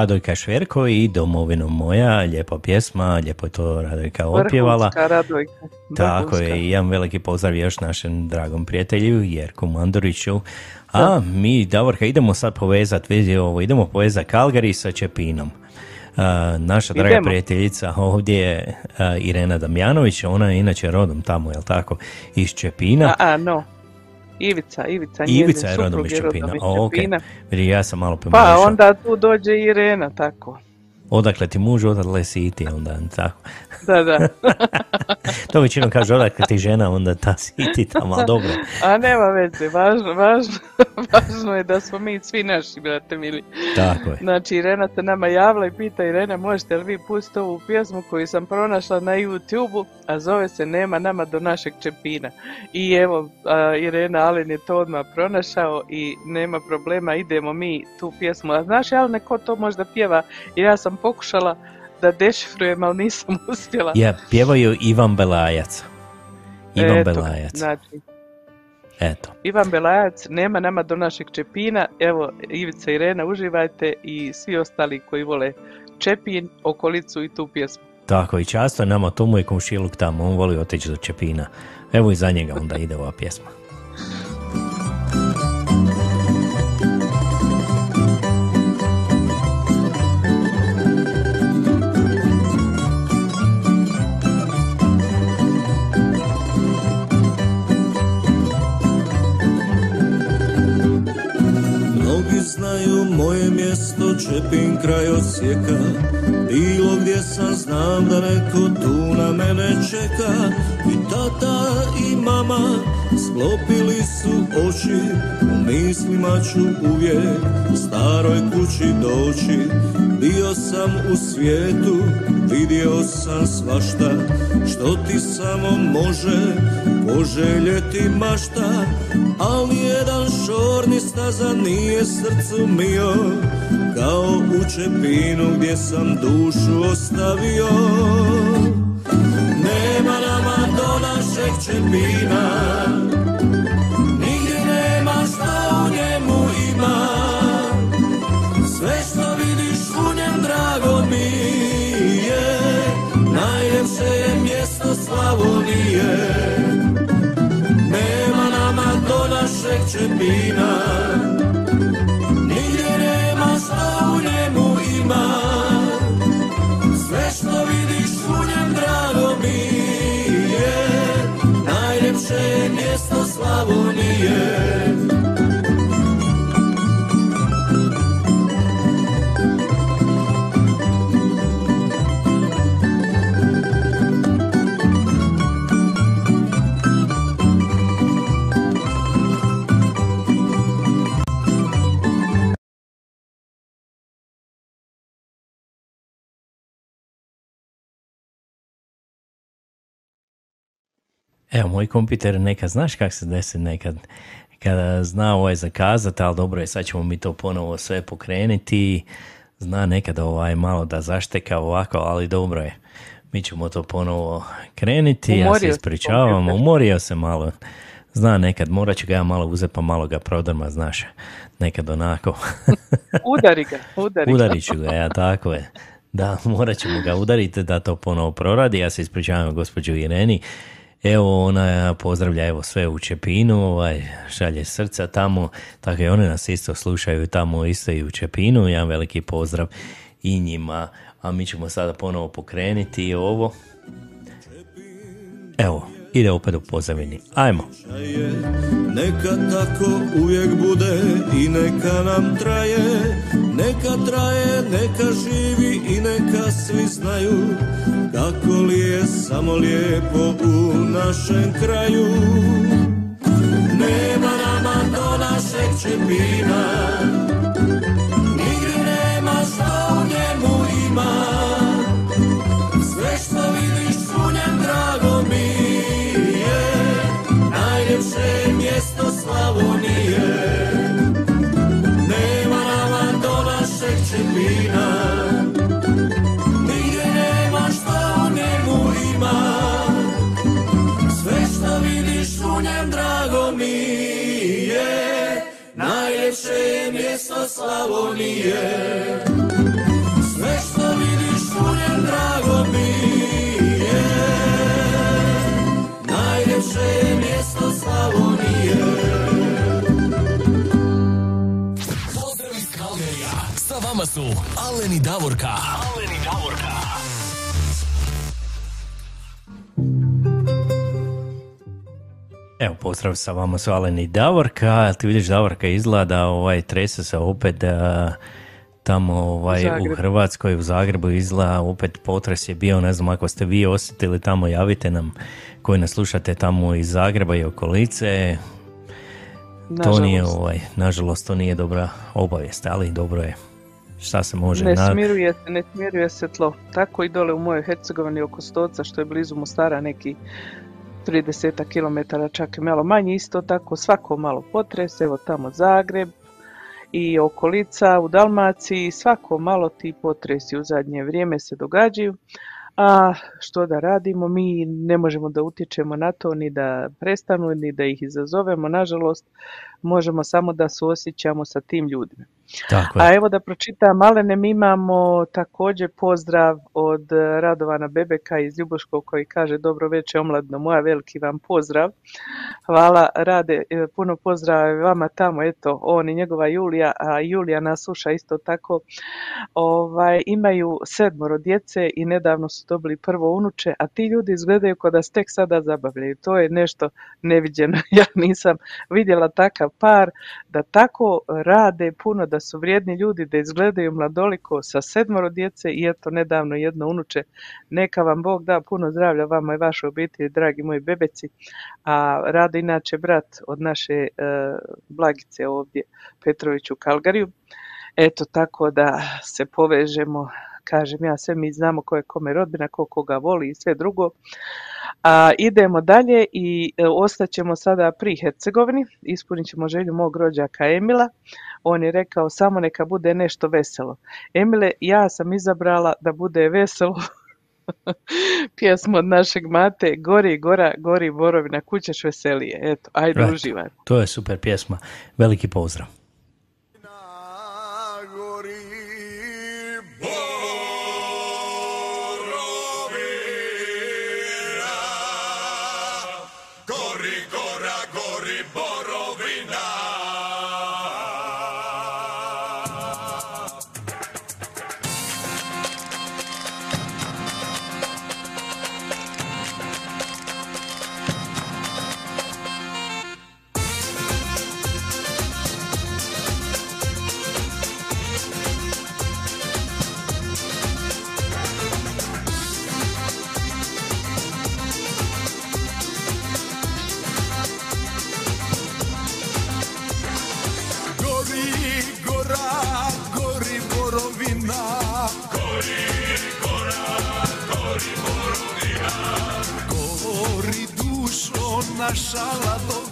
Radojka Šverko i Domovino moja, lijepa pjesma, lijepo je to Radojka opjevala. Vrhunska Radojka. Tako je, i jedan veliki pozdrav još našem dragom prijatelju Jerku Manduriću. A mi, Davorka, idemo sad povezati, vidi ovo, idemo povezati Kalgari sa Čepinom. A, naša draga Idemo. prijateljica ovdje je Irena Damjanović, ona je inače rodom tamo, jel tako, iz Čepina. A, a, no. Ivica, Ivica, Ivica je rodom iz Čepina. O, ok. Vidi, ja sam malo Pa pomiješao. onda tu dođe Irena, tako. Odakle ti muž, odatle si i ti onda, tako. Da, da. to većinom kaže odakle ti žena, onda ta si i ti tamo, ali dobro. A nema veze, važno, važno, važno je da smo mi svi naši, brate mili. Tako je. Znači, Irena se nama javila i pita, Irena, možete li vi pustiti ovu pjesmu koju sam pronašla na YouTube-u, a zove se Nema nama do našeg čepina. I evo, a, Irena Alen je to odmah pronašao i nema problema, idemo mi tu pjesmu. A znaš, Alene, ko to možda pjeva? I ja sam pokušala da dešifrujem, ali nisam uspjela. Ja, pjevaju Ivan Belajac. Ivan Eto, Belajac. Znači, Eto. Ivan Belajac, nema nama do našeg čepina. Evo, Ivica i Irena, uživajte i svi ostali koji vole Čepin, okolicu i tu pjesmu. Tako i často je nama tomu je komšiluk tamo, on voli otići do Čepina. Evo i za njega onda ide ova pjesma. Mnogi znaju moje mjesto Čepin kraj osijeka. Bilo gdje sam znam da neko tu na mene čeka. I tata i mama sklopili su oči. U mislima ću uvijek staroj kući doći. Bio sam u svijetu, vidio sam svašta. Što ti samo može poželjeti mašta. Al jedan šorni staza nije srcu mio Kao u Čepinu gdje sam dušu ostavio. Nema nama do našeg Čepina. Nigdje nema što u njemu ima. Sve što vidiš u njem drago mi je. Najljepše je mjesto Slavonije Nema nama do našeg Čepina drago mi je Najljepše je mjesto Slavonije Evo, moj kompjuter nekad, znaš kak se desi nekad, kada zna ovaj zakazat, ali dobro je, sad ćemo mi to ponovo sve pokrenuti, zna nekad ovaj malo da zašteka ovako, ali dobro je. Mi ćemo to ponovo krenuti, ja se ispričavam, umorio se malo. Zna nekad, morat ću ga ja malo uzeti pa malo ga prodrma, znaš, nekad onako. Udari ga, udari ga. Udarit ću ga, ja, tako je. Da, morat ćemo ga udariti da to ponovo proradi. Ja se ispričavam gospođu Ireni. Evo, ona pozdravlja evo sve u Čepinu, ovaj, šalje srca tamo, tako i one nas isto slušaju tamo isto i u Čepinu. Jedan veliki pozdrav i njima. A mi ćemo sada ponovo pokrenuti ovo. Evo, ide opet u pozavini. Ajmo. Neka tako uvijek bude i neka nam traje Neka traje, neka živi i neka svi znaju Kako li je samo lijepo u našem kraju Nema nama do našeg Čepina Slavonije. Nema nama do našeg Čepina Nigdje nema što u njemu ima. Sve što vidiš u njem drago mi je. Najljepše je mjesto Slavonije. Sve što vidiš u njem drago mi je su Alen i Davorka. Alen i Davorka. Evo, pozdrav sa vama su Alen i Davorka. Ti vidiš Davorka izgleda, ovaj, trese se opet a, tamo ovaj, u Zagreb. Hrvatskoj, u Zagrebu izgleda, opet potres je bio, ne znam ako ste vi osjetili tamo, javite nam koji nas slušate tamo iz Zagreba i okolice. To nije, Nažalost. ovaj, nažalost, to nije dobra obavijest, ali dobro je. Šta se može Ne na- smiruje se, ne smiruje se tlo. Tako i dole u mojoj Hercegovini oko Stoca, što je blizu Mostara, neki 30 km, čak i malo manje, isto tako svako malo potres, evo tamo Zagreb i okolica u Dalmaciji, svako malo ti potresi u zadnje vrijeme se događaju. A što da radimo? Mi ne možemo da utječemo na to, ni da prestanu, ni da ih izazovemo. Nažalost, možemo samo da suosjećamo sa tim ljudima. Tako je. A evo da pročitam, Malene, mi imamo također pozdrav od eh, Radovana Bebeka iz Ljuboškog koji kaže dobro večer omladno moja, veliki vam pozdrav. Hvala Rade, eh, puno pozdrava i vama tamo, eto, on i njegova Julija, a Julija nas sluša isto tako. Ovaj, imaju sedmoro djece i nedavno su dobili prvo unuče, a ti ljudi izgledaju kao da se tek sada zabavljaju. To je nešto neviđeno. Ja nisam vidjela takav par, da tako rade puno, da su vrijedni ljudi, da izgledaju mladoliko sa sedmoro djece i eto nedavno jedno unuče. Neka vam Bog da puno zdravlja vama i vašoj obitelji, dragi moji bebeci. A Rado inače brat od naše e, Blagice ovdje, Petrović u Kalgariju. Eto tako da se povežemo, kažem ja, sve mi znamo ko je kome rodbina, ko koga voli i sve drugo. A idemo dalje i e, ostaćemo sada pri Hercegovini, ispunit ćemo želju mog rođaka Emila. On je rekao samo neka bude nešto veselo. Emile, ja sam izabrala da bude veselo pjesmu od našeg mate Gori gora, gori borovina, kućeš veselije. Eto, ajde Right. uživaj. To je super pjesma. Veliki pozdrav. Naša ladovina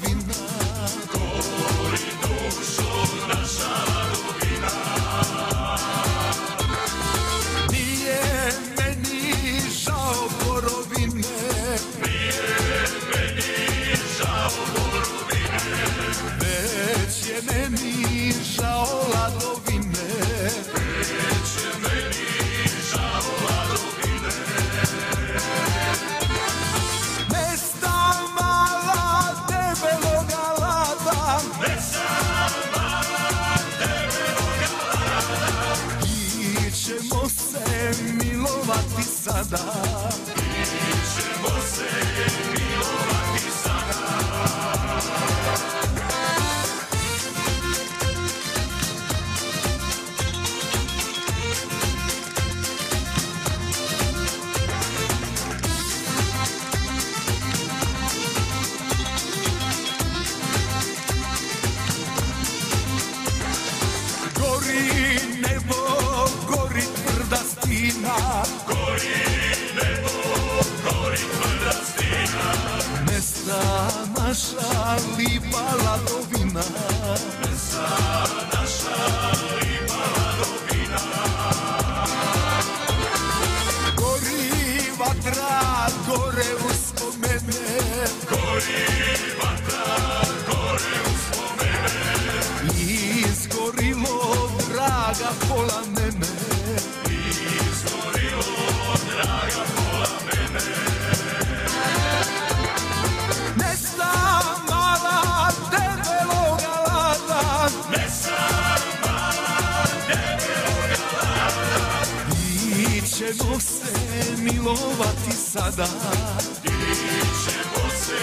naša lipa I ćemo se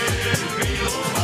milovati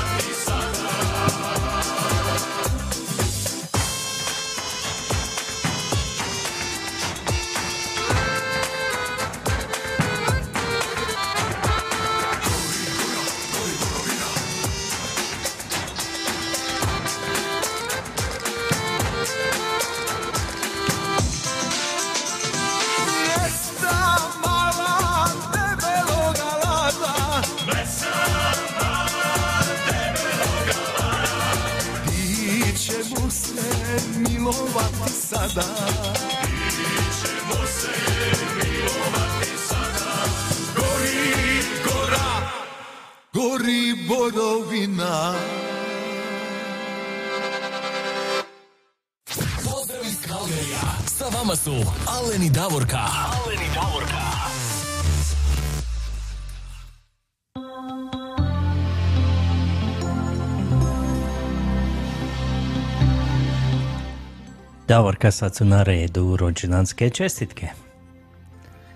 Davorka, sad su na redu rođendanske čestitke.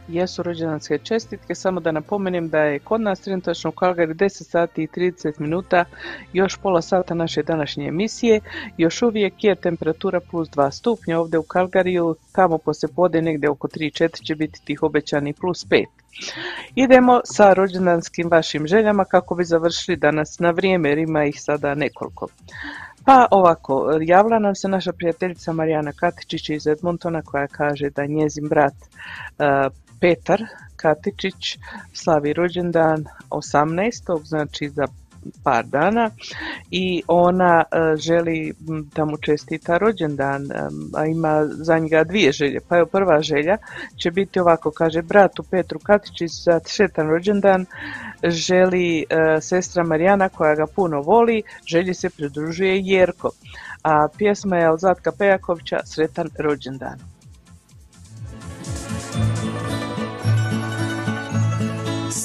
jesu rođendanske čestitke, samo da napomenem da je kod nas trenutačno u Kalgari 10 sati i 30 minuta, još pola sata naše današnje emisije, još uvijek je temperatura plus 2 stupnja ovdje u Kalgariju, tamo poslije pode negdje oko 3-4 će biti tih obećani plus 5. Idemo sa rođendanskim vašim željama kako bi završili danas na vrijeme jer ima ih sada nekoliko. Pa ovako, javila nam se naša prijateljica Marijana Katičić iz Edmontona koja kaže da njezin brat e, Petar Katičić slavi rođendan 18. znači za par dana i ona e, želi da mu čestita rođendan, em, a ima za njega dvije želje. Pa evo prva želja će biti ovako, kaže bratu Petru Katičić za sretan rođendan, želi e, sestra Marijana koja ga puno voli, želji se pridružuje Jerko. A pjesma je od Zlatka Pejakovića Sretan rođendan.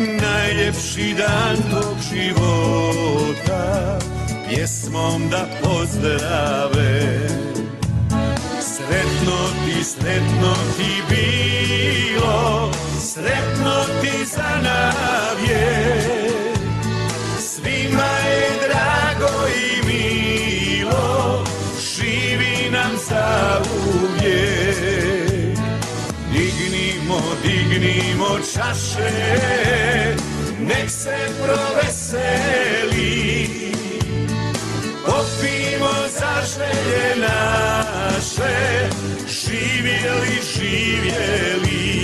najljepši dan tog života pjesmom da pozdrave. Sretno ti sretno ti bilo sretno ti za navje. Svima je drago i milo živi nam za uvijek dignimo čaše, nek se proveseli. Popimo za želje naše, živjeli, živjeli.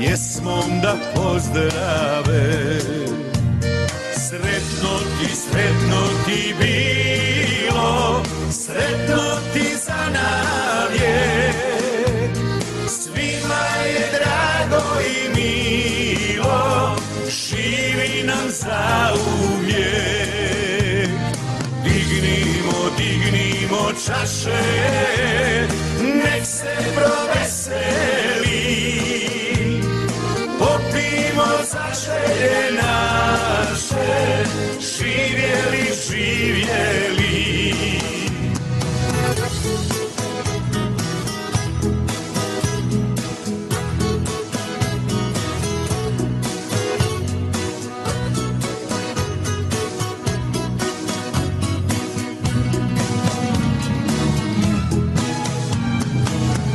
pjesmom da pozdrave. Sretno ti sretno ti bilo sretno ti za navijek svima je drago i milo živi nam za uvijek dignimo dignimo čaše nek se proveseli popimo za želje naše živjeli živjeli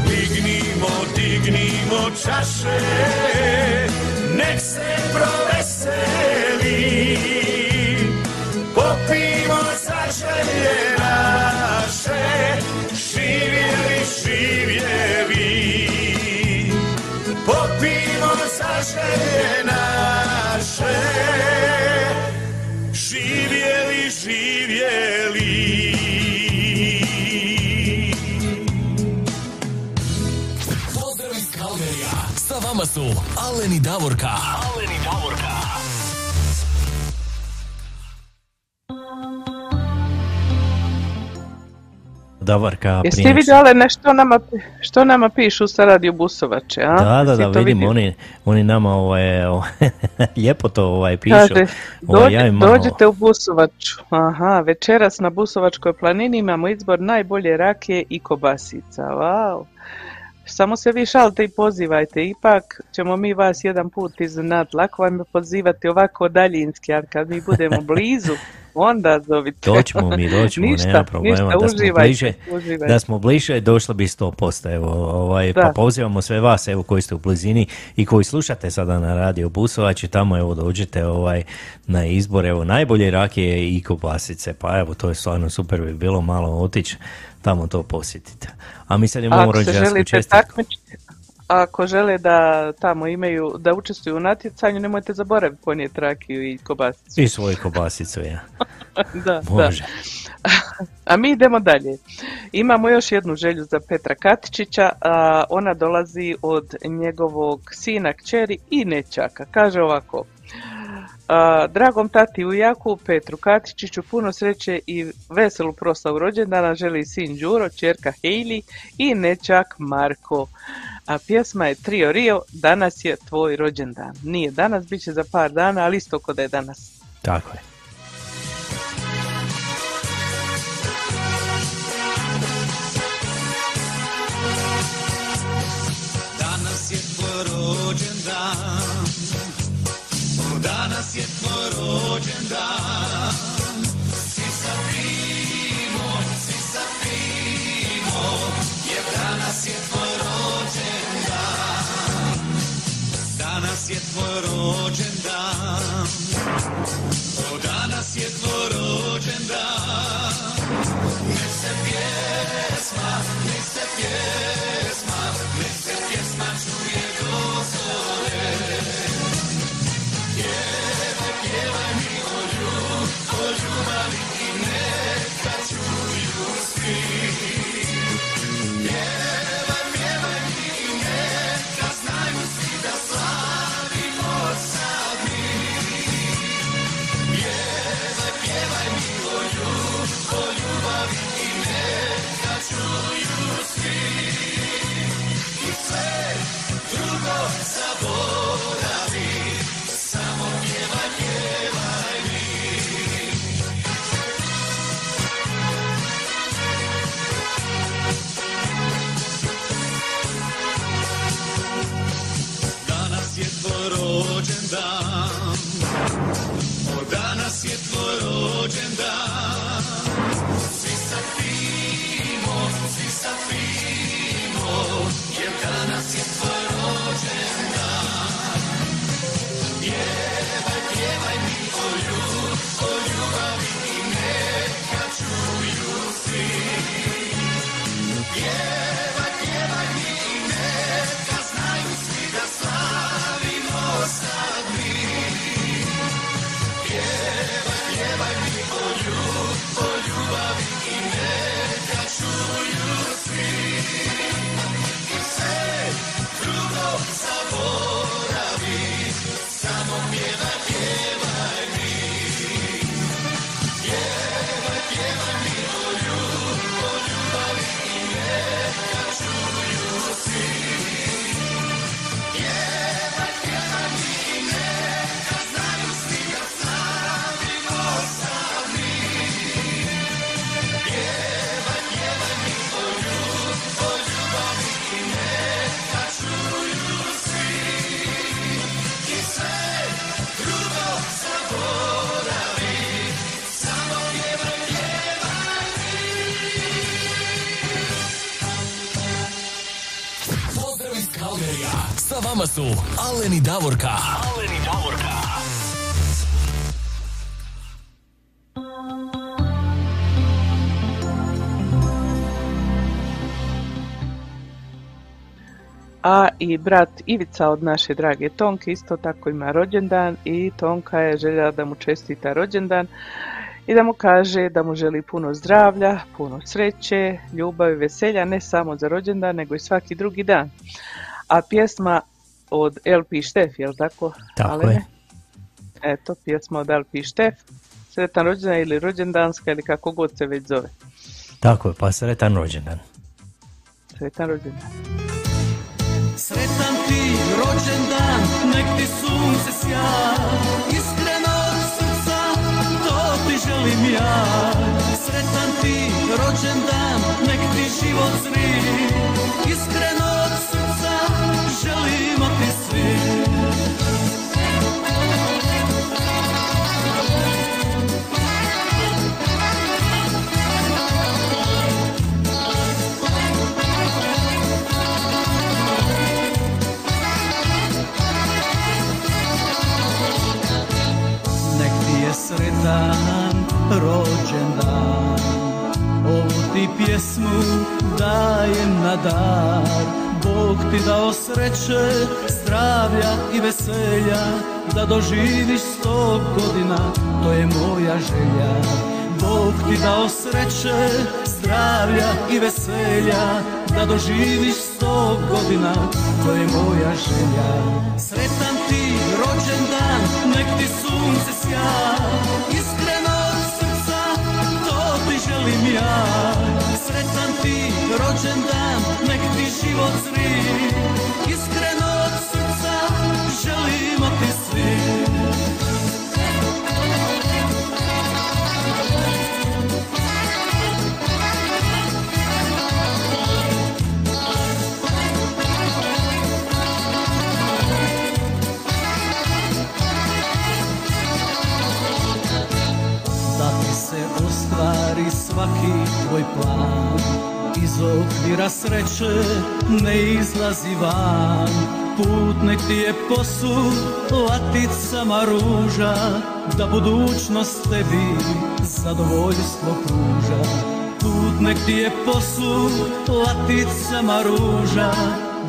Dignimo, dignimo čaše, naše, živjeli, živjeli. Pozdrav iz Kalgerija. Sa vama su Alen i Davorka. Alen i Davorka. Davorka Jeste prije vidjeli nešto nama, što nama pišu sa radio Busovače, a? Da, da, da, vidim, oni, oni nama ovaj, ovaj, lijepo to ovaj, pišu. Kaže, Ovaj, dođe- ja im malo- dođite u Busovaču. Aha, večeras na Busovačkoj planini imamo izbor najbolje rakije i kobasica. Wow. Samo se vi šalite i pozivajte, ipak ćemo mi vas jedan put iznenad. Lako vam je pozivati ovako daljinski, a kad mi budemo blizu, onda zovite. Doćemo mi, doćemo, ništa, nema problema. Ništa, da smo uživajte, bliže, uživajte. da smo bliže, došlo bi 100%. Evo, ovaj, Da. pa pozivamo sve vas, evo, koji ste u blizini i koji slušate sada na radio Busovač i tamo, evo, dođete ovaj, na izbor, evo, najbolje rakije i kobasice, pa evo, to je stvarno super bi bilo malo otići, tamo to posjetite. A mi sad imamo želite čestitku. takmičiti, ako žele da tamo imaju, da učestvuju u natjecanju, nemojte zaboraviti ponijeti rakiju i kobasicu. I svoju kobasicu, ja. da, Može. da. A mi idemo dalje. Imamo još jednu želju za Petra Katičića, a ona dolazi od njegovog sina, kćeri i nećaka. Kaže ovako, a, dragom tati Ujaku, Petru Katičiću, puno sreće i veselu proslavu rođendana želi sin Đuro, čerka Hejli i nećak Marko. A pjesma je Trio Rio, danas je tvoj rođendan. Nije danas, bit će za par dana, ali isto kod da je danas. Tako je. Danas je tvoj rođendan Danas je tvoj rođendan Nek se pjesma, nek vama su Alen i Davorka. Alen i Davorka. A i brat Ivica od naše drage Tonke isto tako ima rođendan i Tonka je željela da mu čestita rođendan i da mu kaže da mu želi puno zdravlja, puno sreće, ljubavi, veselja, ne samo za rođendan, nego i svaki drugi dan. A pjesma od LP Štef, jel tako? Tako Alene? je. Eto, pjesma od LP Štef. Sretan rođendan ili rođendanska ili kako god se već zove. Tako je, pa sretan rođendan. Sretan rođendan. Sretan ti rođendan, nek ti sunce sja Iskreno od srca, to ti želim ja Sretan ti rođendan, nek ti život zri veselja Da doživiš sto godina, to je moja želja. Bog ti dao sreće, zdravlja i veselja Da doživiš sto godina, to je moja želja. Sretan ti rođendan, nek ti sunce sja Iskreno od srca, to ti želim ja. Sretan ti rođendan, nek ti život zri. Iskreno ostvari svaki tvoj plan. Iz okvira sreće ne izlazi van. Put nek ti je posud laticama ruža Da budućnost tebi zadovoljstvo pruža. Put nek ti je posud laticama ruža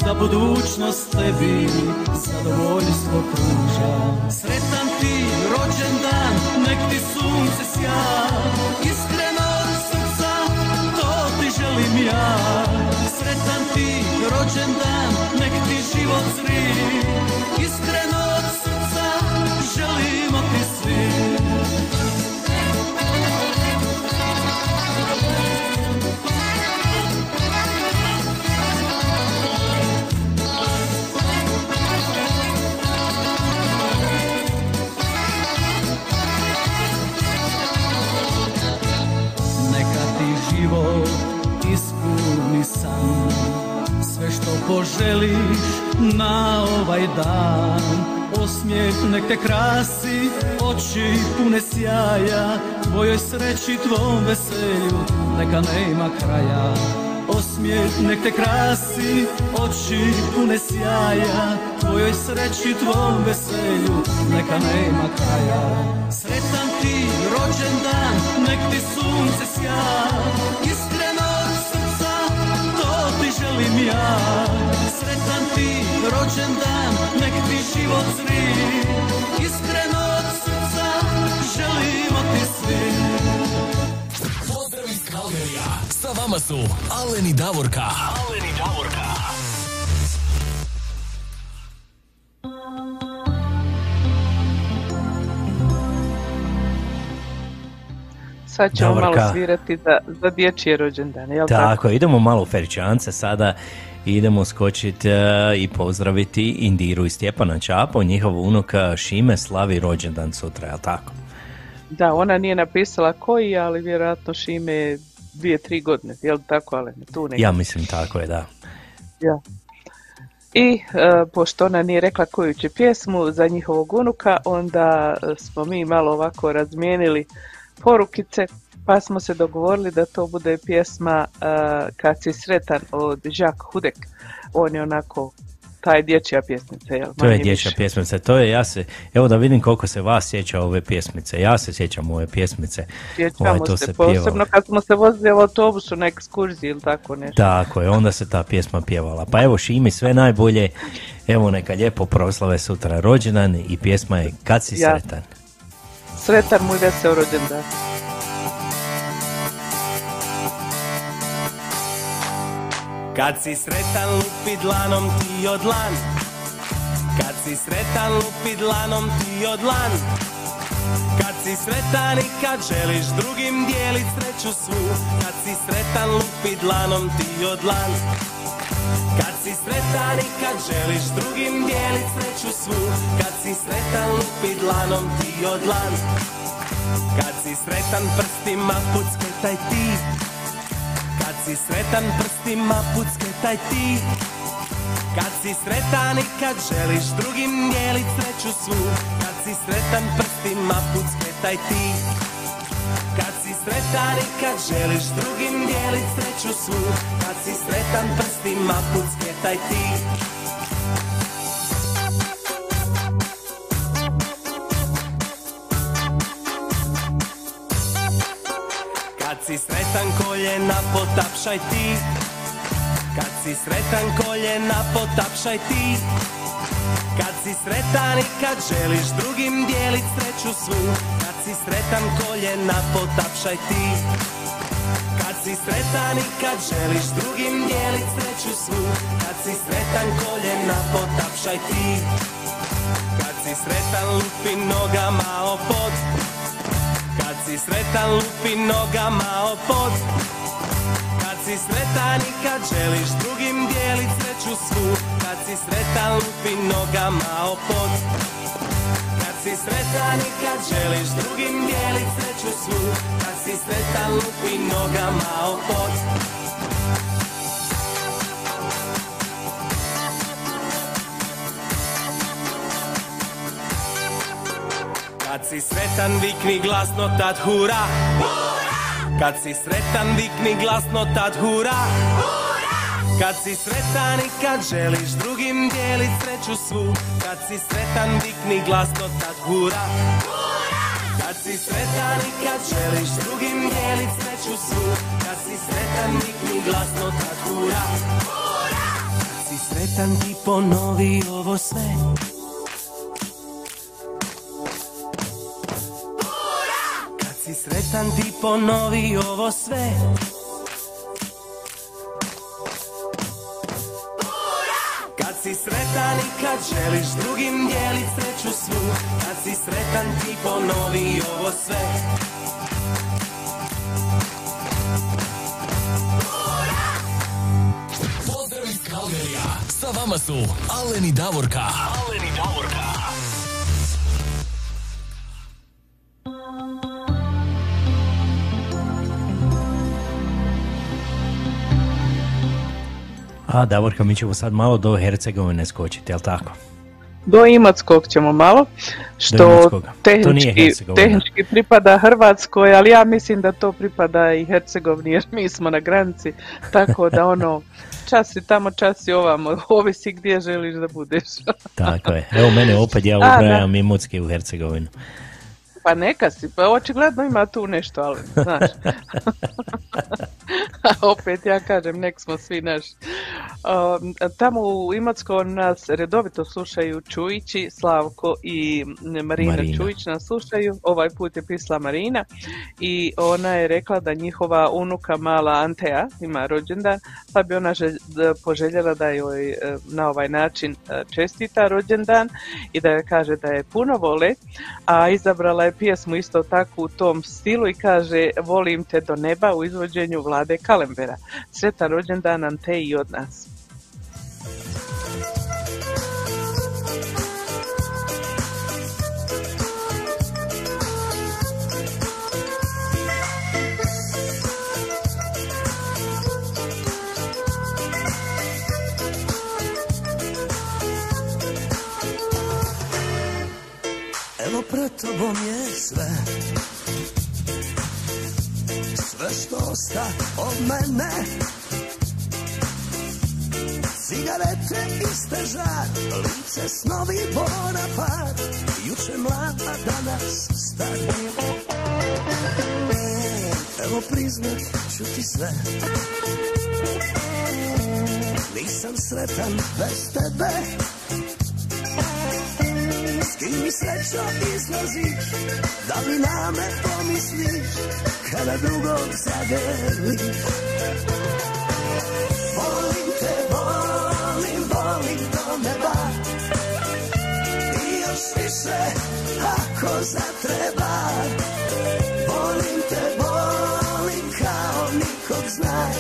Da budućnost tebi zadovoljstvo pruža. Sretan ti rođendan, nek ti sunce sja želim ja Sretan ti rođendan, nek ti život zri Iskreno što poželiš na ovaj dan Osmijeh nek te krasi, oči pune sjaja Tvojoj sreći, tvom veselju, neka nema kraja. Osmijeh nek te krasi, oči pune sjaja Tvojoj sreći, tvom veselju, neka nema kraja. Sretan ti rođendan, nek ti sunce sja želim ja Sretan ti rođendan, nek ti život zri Iskreno od srca, želimo ti svi Pozdrav iz Kalgerija. Sa vama su Alen i Davorka. Alen i Davorka. Sad ćemo Davorka. malo svirati za, za dječje rođendane, jel tako? Tako, idemo malo u Feričance sada. Idemo skočiti i pozdraviti Indiru i Stjepana Čapo, njihov unuk e, Šime slavi rođendan sutra, jel tako? Da, ona nije napisala koji, ali vjerojatno Šime je dvije, tri godine, jel tako, ali tu negdje. Ja mislim tako je, da. Ja. I e, pošto ona nije rekla koju će pjesmu za njihovog unuka, onda e, smo mi malo ovako razmijenili porukice, pa smo se dogovorili da to bude pjesma e, Kad si sretan od Jacques Hudek. On je onako, taj dječja pjesmica, jel? To je dječja više. pjesmica, to je, ja se, evo da vidim koliko se vas sjeća ove pjesmice, ja se sjećam ove pjesmice. Sjećamo Ovaj, to se, se posebno kad smo se vozili u autobusu na ekskurziji ili tako nešto. Tako je, onda se ta pjesma pjevala. Pa evo Šimi, sve najbolje, evo neka lijepo proslave sutra rođendan i pjesma je Kad si Ja. sretan. Sretan mu i veseo rođendan. Kad si sretan lupi dlanom ti od dlan Kad si sretan lupi dlanom ti od dlan Kad si sretan i kad želiš drugim dijelit sreću svu. Kad si sretan lupi dlanom ti od dlan Kad si sretan i kad želiš drugim dijelit sreću svu. Kad si sretan lupi dlanom ti od dlan Kad si sretan prstima pucketaj ti. Kad si sretan prstima pucketaj ti. Kad si sretan i kad želiš drugim dijelit sreću svu. Kad si sretan prstima pucketaj ti Kad si sretan i kad želiš drugim dijelit sreću svu Kad si sretan prstima pucketaj ti. Kad si sretan koljena potapšaj ti. Kad si sretan koljena potapšaj ti Kad si sretan i kad želiš drugim dijelit sreću svu Kad si sretan koljena potapšaj ti. Kad si sretan i kad želiš drugim dijelit sreću svu Kad si sretan koljena potapšaj ti. Kad si sretan lupi nogama o pod. Kad si sretan lupi nogama o pod si sretan i kad želiš drugim dijelit sreću svu. Kad si sretan lupi nogama o pod Kad si sretan i kad želiš drugim dijelit sreću svu. Kad si sretan lupi nogama o pod Kad si sretan vikni glasno tad hura Kad si sretan vikni glasno tad hura. Kad si sretan i kad želiš drugim dijelit sreću svu. Kad si sretan vikni glasno tad hura. Kad si sretan i kad želiš drugim dijelit sreću svu. Kad si sretan vikni glasno tad hura. Kad si sretan ti ponovi ovo sve sretan ti ponovi ovo sve Kad si sretan i kad želiš drugim dijelit sreću svu Kad si sretan ti ponovi ovo sve Pozdrav iz Kalgerija. Sa vama su Alen i Davorka. Alen i Davorka. A, Davorka, mi ćemo sad malo do Hercegovine skočiti, jel tako? Do Imotskog ćemo malo, što tehnički, tehnički pripada Hrvatskoj, ali ja mislim da to pripada i Hercegovini jer mi smo na granici, tako da ono, čas si tamo, čas si ovamo, ovisi gdje želiš da budeš. Tako je. Evo mene opet ja ubrajam Imotski u Hercegovinu. Pa neka si, pa očigledno ima tu nešto, ali znaš. A opet ja kažem, nek smo svi naši. Um, tamo u Imotskom nas redovito slušaju Čujići, Slavko i Marina, Marina. Čujić nas slušaju. Ovaj put je pisala Marina i ona je rekla da njihova unuka mala Antea ima rođendan, pa bi ona želj- poželjela da joj e, na ovaj način e, čestita rođendan i da joj kaže da je puno vole, a izabrala je pjesmu isto tako u tom stilu i kaže Volim te do neba u izvođenju Vlade Kalembera. Sretan rođendan Ante i od nas. Evo pred tobom je sve Sve što osta od mene. Cigarete iste žar Lice snovi Bonapart Juče mlad, a danas star Evo priznat ću ti sve. Nisam sretan bez tebe S kim mi srećo izlaziš Da li na me pomisliš Kada drugog zagrliš Volim te, volim, volim do neba. I još više ako zatreba. Volim te, volim kao nikog znaj.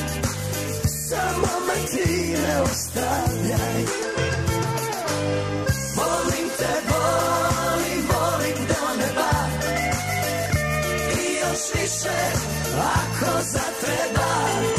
Samo me ti ne ostavljaj još više ako zatreba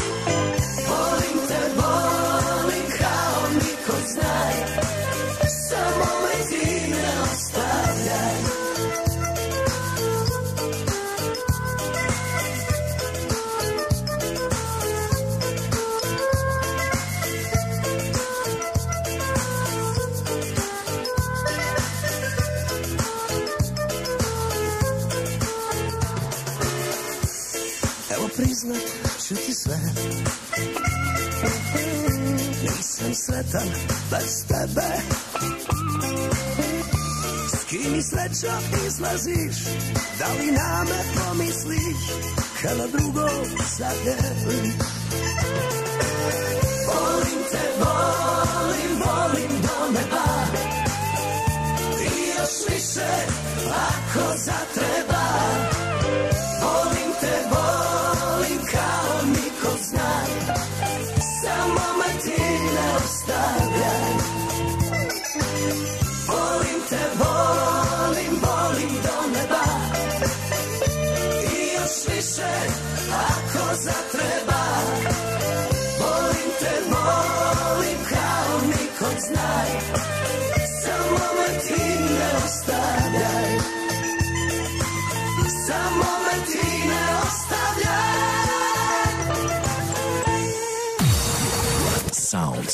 sve. Nisam sretan bez tebe. S kim mi sreća izlaziš? Da li na me pomisliš? Kada drugo zadeliš Volim te, volim, volim do neba. I još više ako zatreba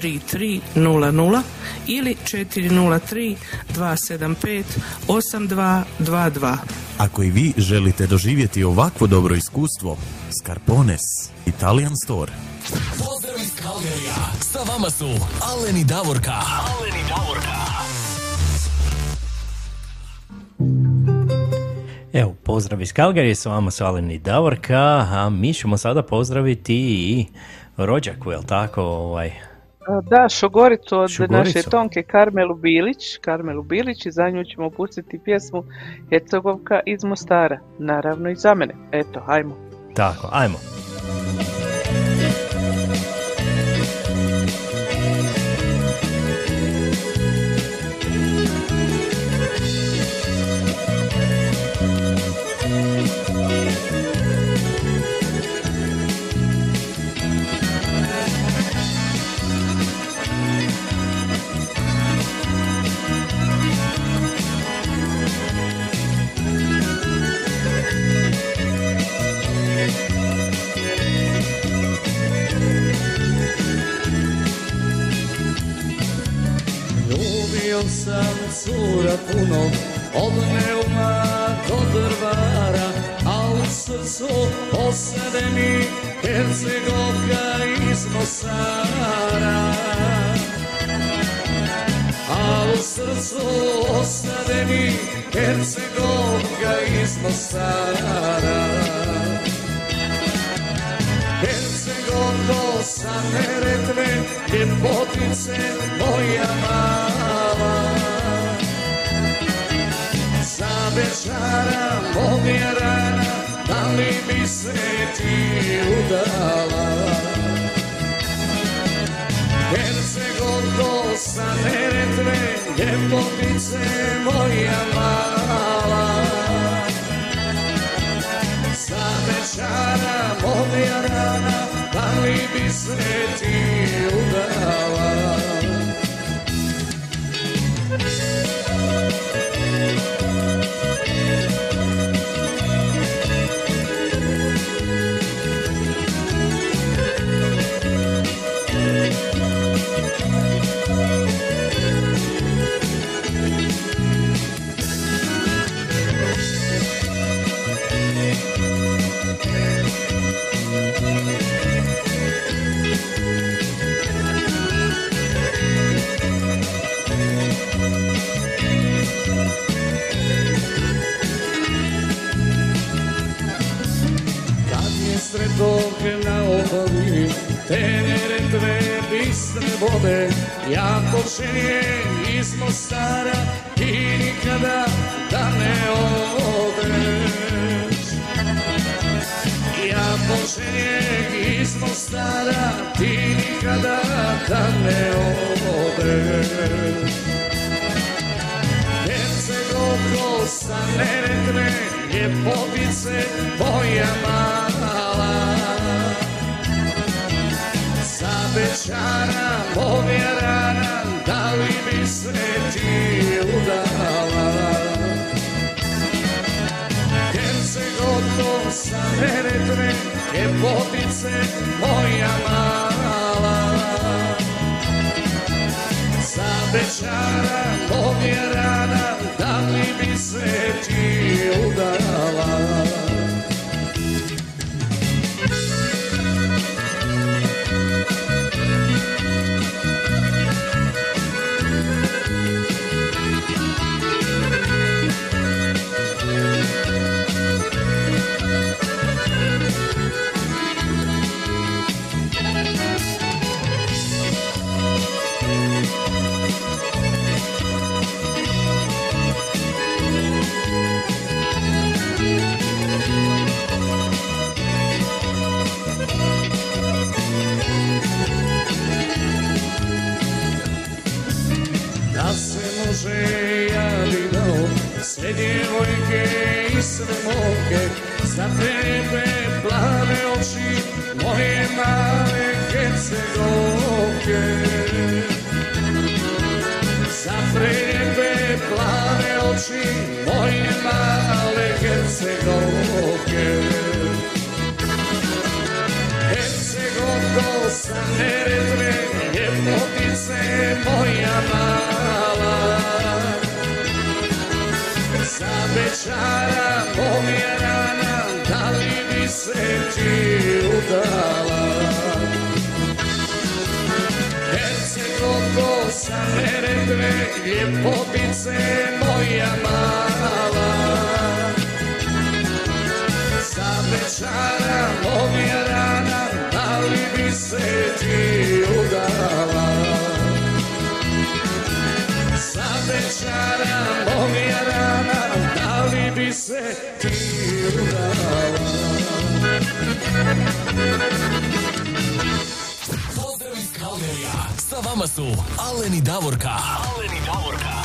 3300 ili 403 275 8222. Ako i vi želite doživjeti ovakvo dobro iskustvo, Scarpones Italian Store. Pozdrav iz Kalgarija. Sa vama su Alen i Davorka. Alen i Davorka. Evo, pozdrav iz Kalgarije, s vama su Alen i Davorka, a mi ćemo sada pozdraviti i rođaku, jel tako, ovaj, Da, Šogoricu od naše Tonke Karmelu Bilić, Karmelu Bilić i za nju ćemo pustiti pjesmu Hercegovka iz Mostara, naravno i za mene. Eto, hajmo. tako, ajmo. Sam cura puno Od neuma do drvara A u srcu osade mi Hercegovka iz Mosara A u srcu osade mi Hercegovka iz Mosara Hercegovko sa Neretve, ljepotice moja mala. Za večara moja rana, da li bi se ti udala? Hercegovko sa Neretve, ljepotice moja mala. Za večara moja moja rana, da li bi se ti obali, tenere dve bistre vode, ja počinje iz Mostara i nikada da ne odeš. Ja počinje iz Mostara, ti nikada da ne odeš. Hercegovko sa Neretve, ljepotice moja mala. Bečara moja rana, da li bi se ti udala? Hercegovko sa Neretve, ljepotice moja mala. Sa Bečara moja rana, da li bi se ti udala? Udala? Hercegovko sa Neretve, ljepotice moja mala. Sa Bečara moja rana, da li bi se ti udala? Sa Bečara moja rana, da li bi se ti udala? Pozdrav iz Kalgerija. Sa vama su Alen i Davorka. Alen i Davorka.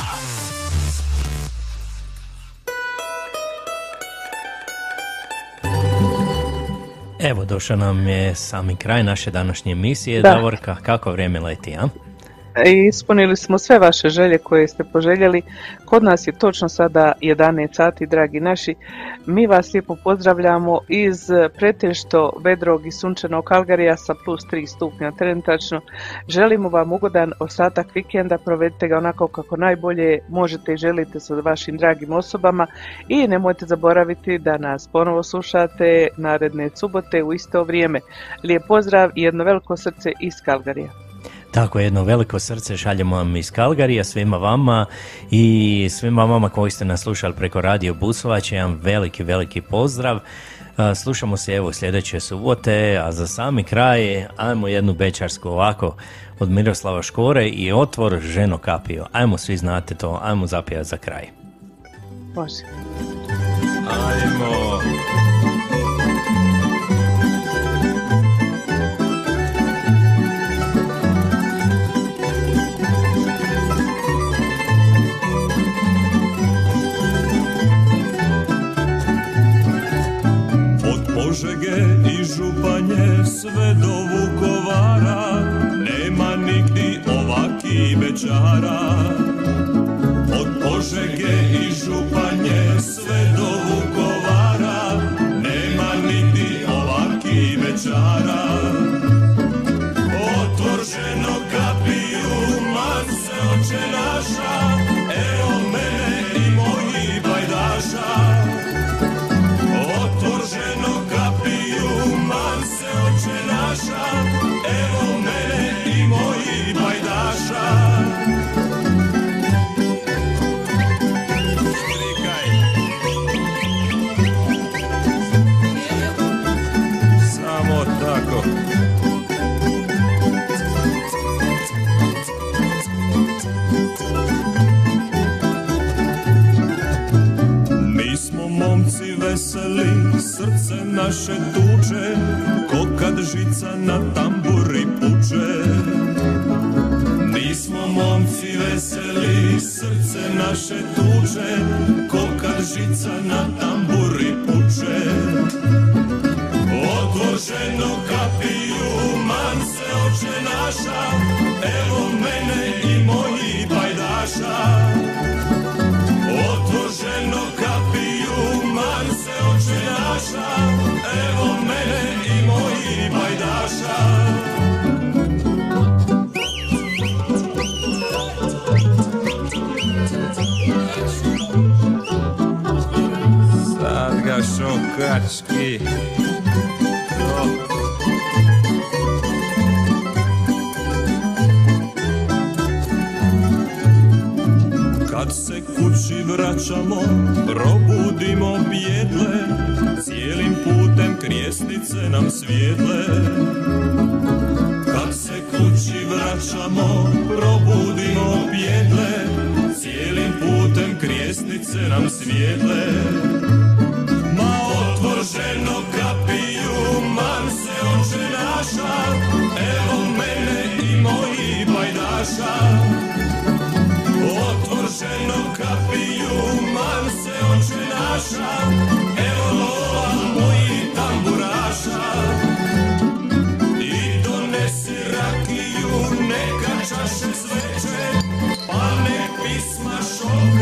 Evo, došao nam je sami kraj naše današnje emisije. Da. Davorka, kako vrijeme leti, a? I ispunili smo sve vaše želje koje ste poželjeli. Kod nas je točno sada 11 sati, dragi naši. Mi vas lijepo pozdravljamo iz pretešto vedrog i sunčanog Kalgarija sa plus 3 stupnja trenutačno. Želimo vam ugodan ostatak vikenda, provedite ga onako kako najbolje možete i želite sa vašim dragim osobama i nemojte zaboraviti da nas ponovo slušate naredne subote u isto vrijeme. Lijep pozdrav i jedno veliko srce iz Kalgarija. Tako, jedno veliko srce šaljemo vam iz Kalgarija svima vama i svima vama koji ste nas slušali preko Radio Busovač, jedan veliki, veliki pozdrav. A, Slušamo se evo sljedeće subote, a za sami kraj ajmo jednu bečarsku ovako od Miroslava Škore i otvor ženo kapio. Ajmo svi znate to, ajmo zapijati za kraj. Može. Ajmo. Požege i Župa sve do Vukovara Nema nigdi ovaki bečara Od Požege i Županje sve do Vukovara Nema nigdi ovaki bečara veseli, srce naše tuče, ko kad žica na tamburi puče. Mi smo momci veseli, srce naše tuče, ko kad žica na tamburi puče. Otvorženo kapiju, man se oče naša, evo mene evo mene i moji bajdaša. Sad ga šokački. Kad se kući vraćamo, probudimo bjedle, cijelim putem krijesnice nam svijedle. Kad se kući vraćamo, probudimo bjedle, cijelim putem krijesnice nam svijedle. Ma otvor ženo kapiju, man se oče naša, evo mene i moji bajdaša. Otvor ženo kapiju, man se oče naša,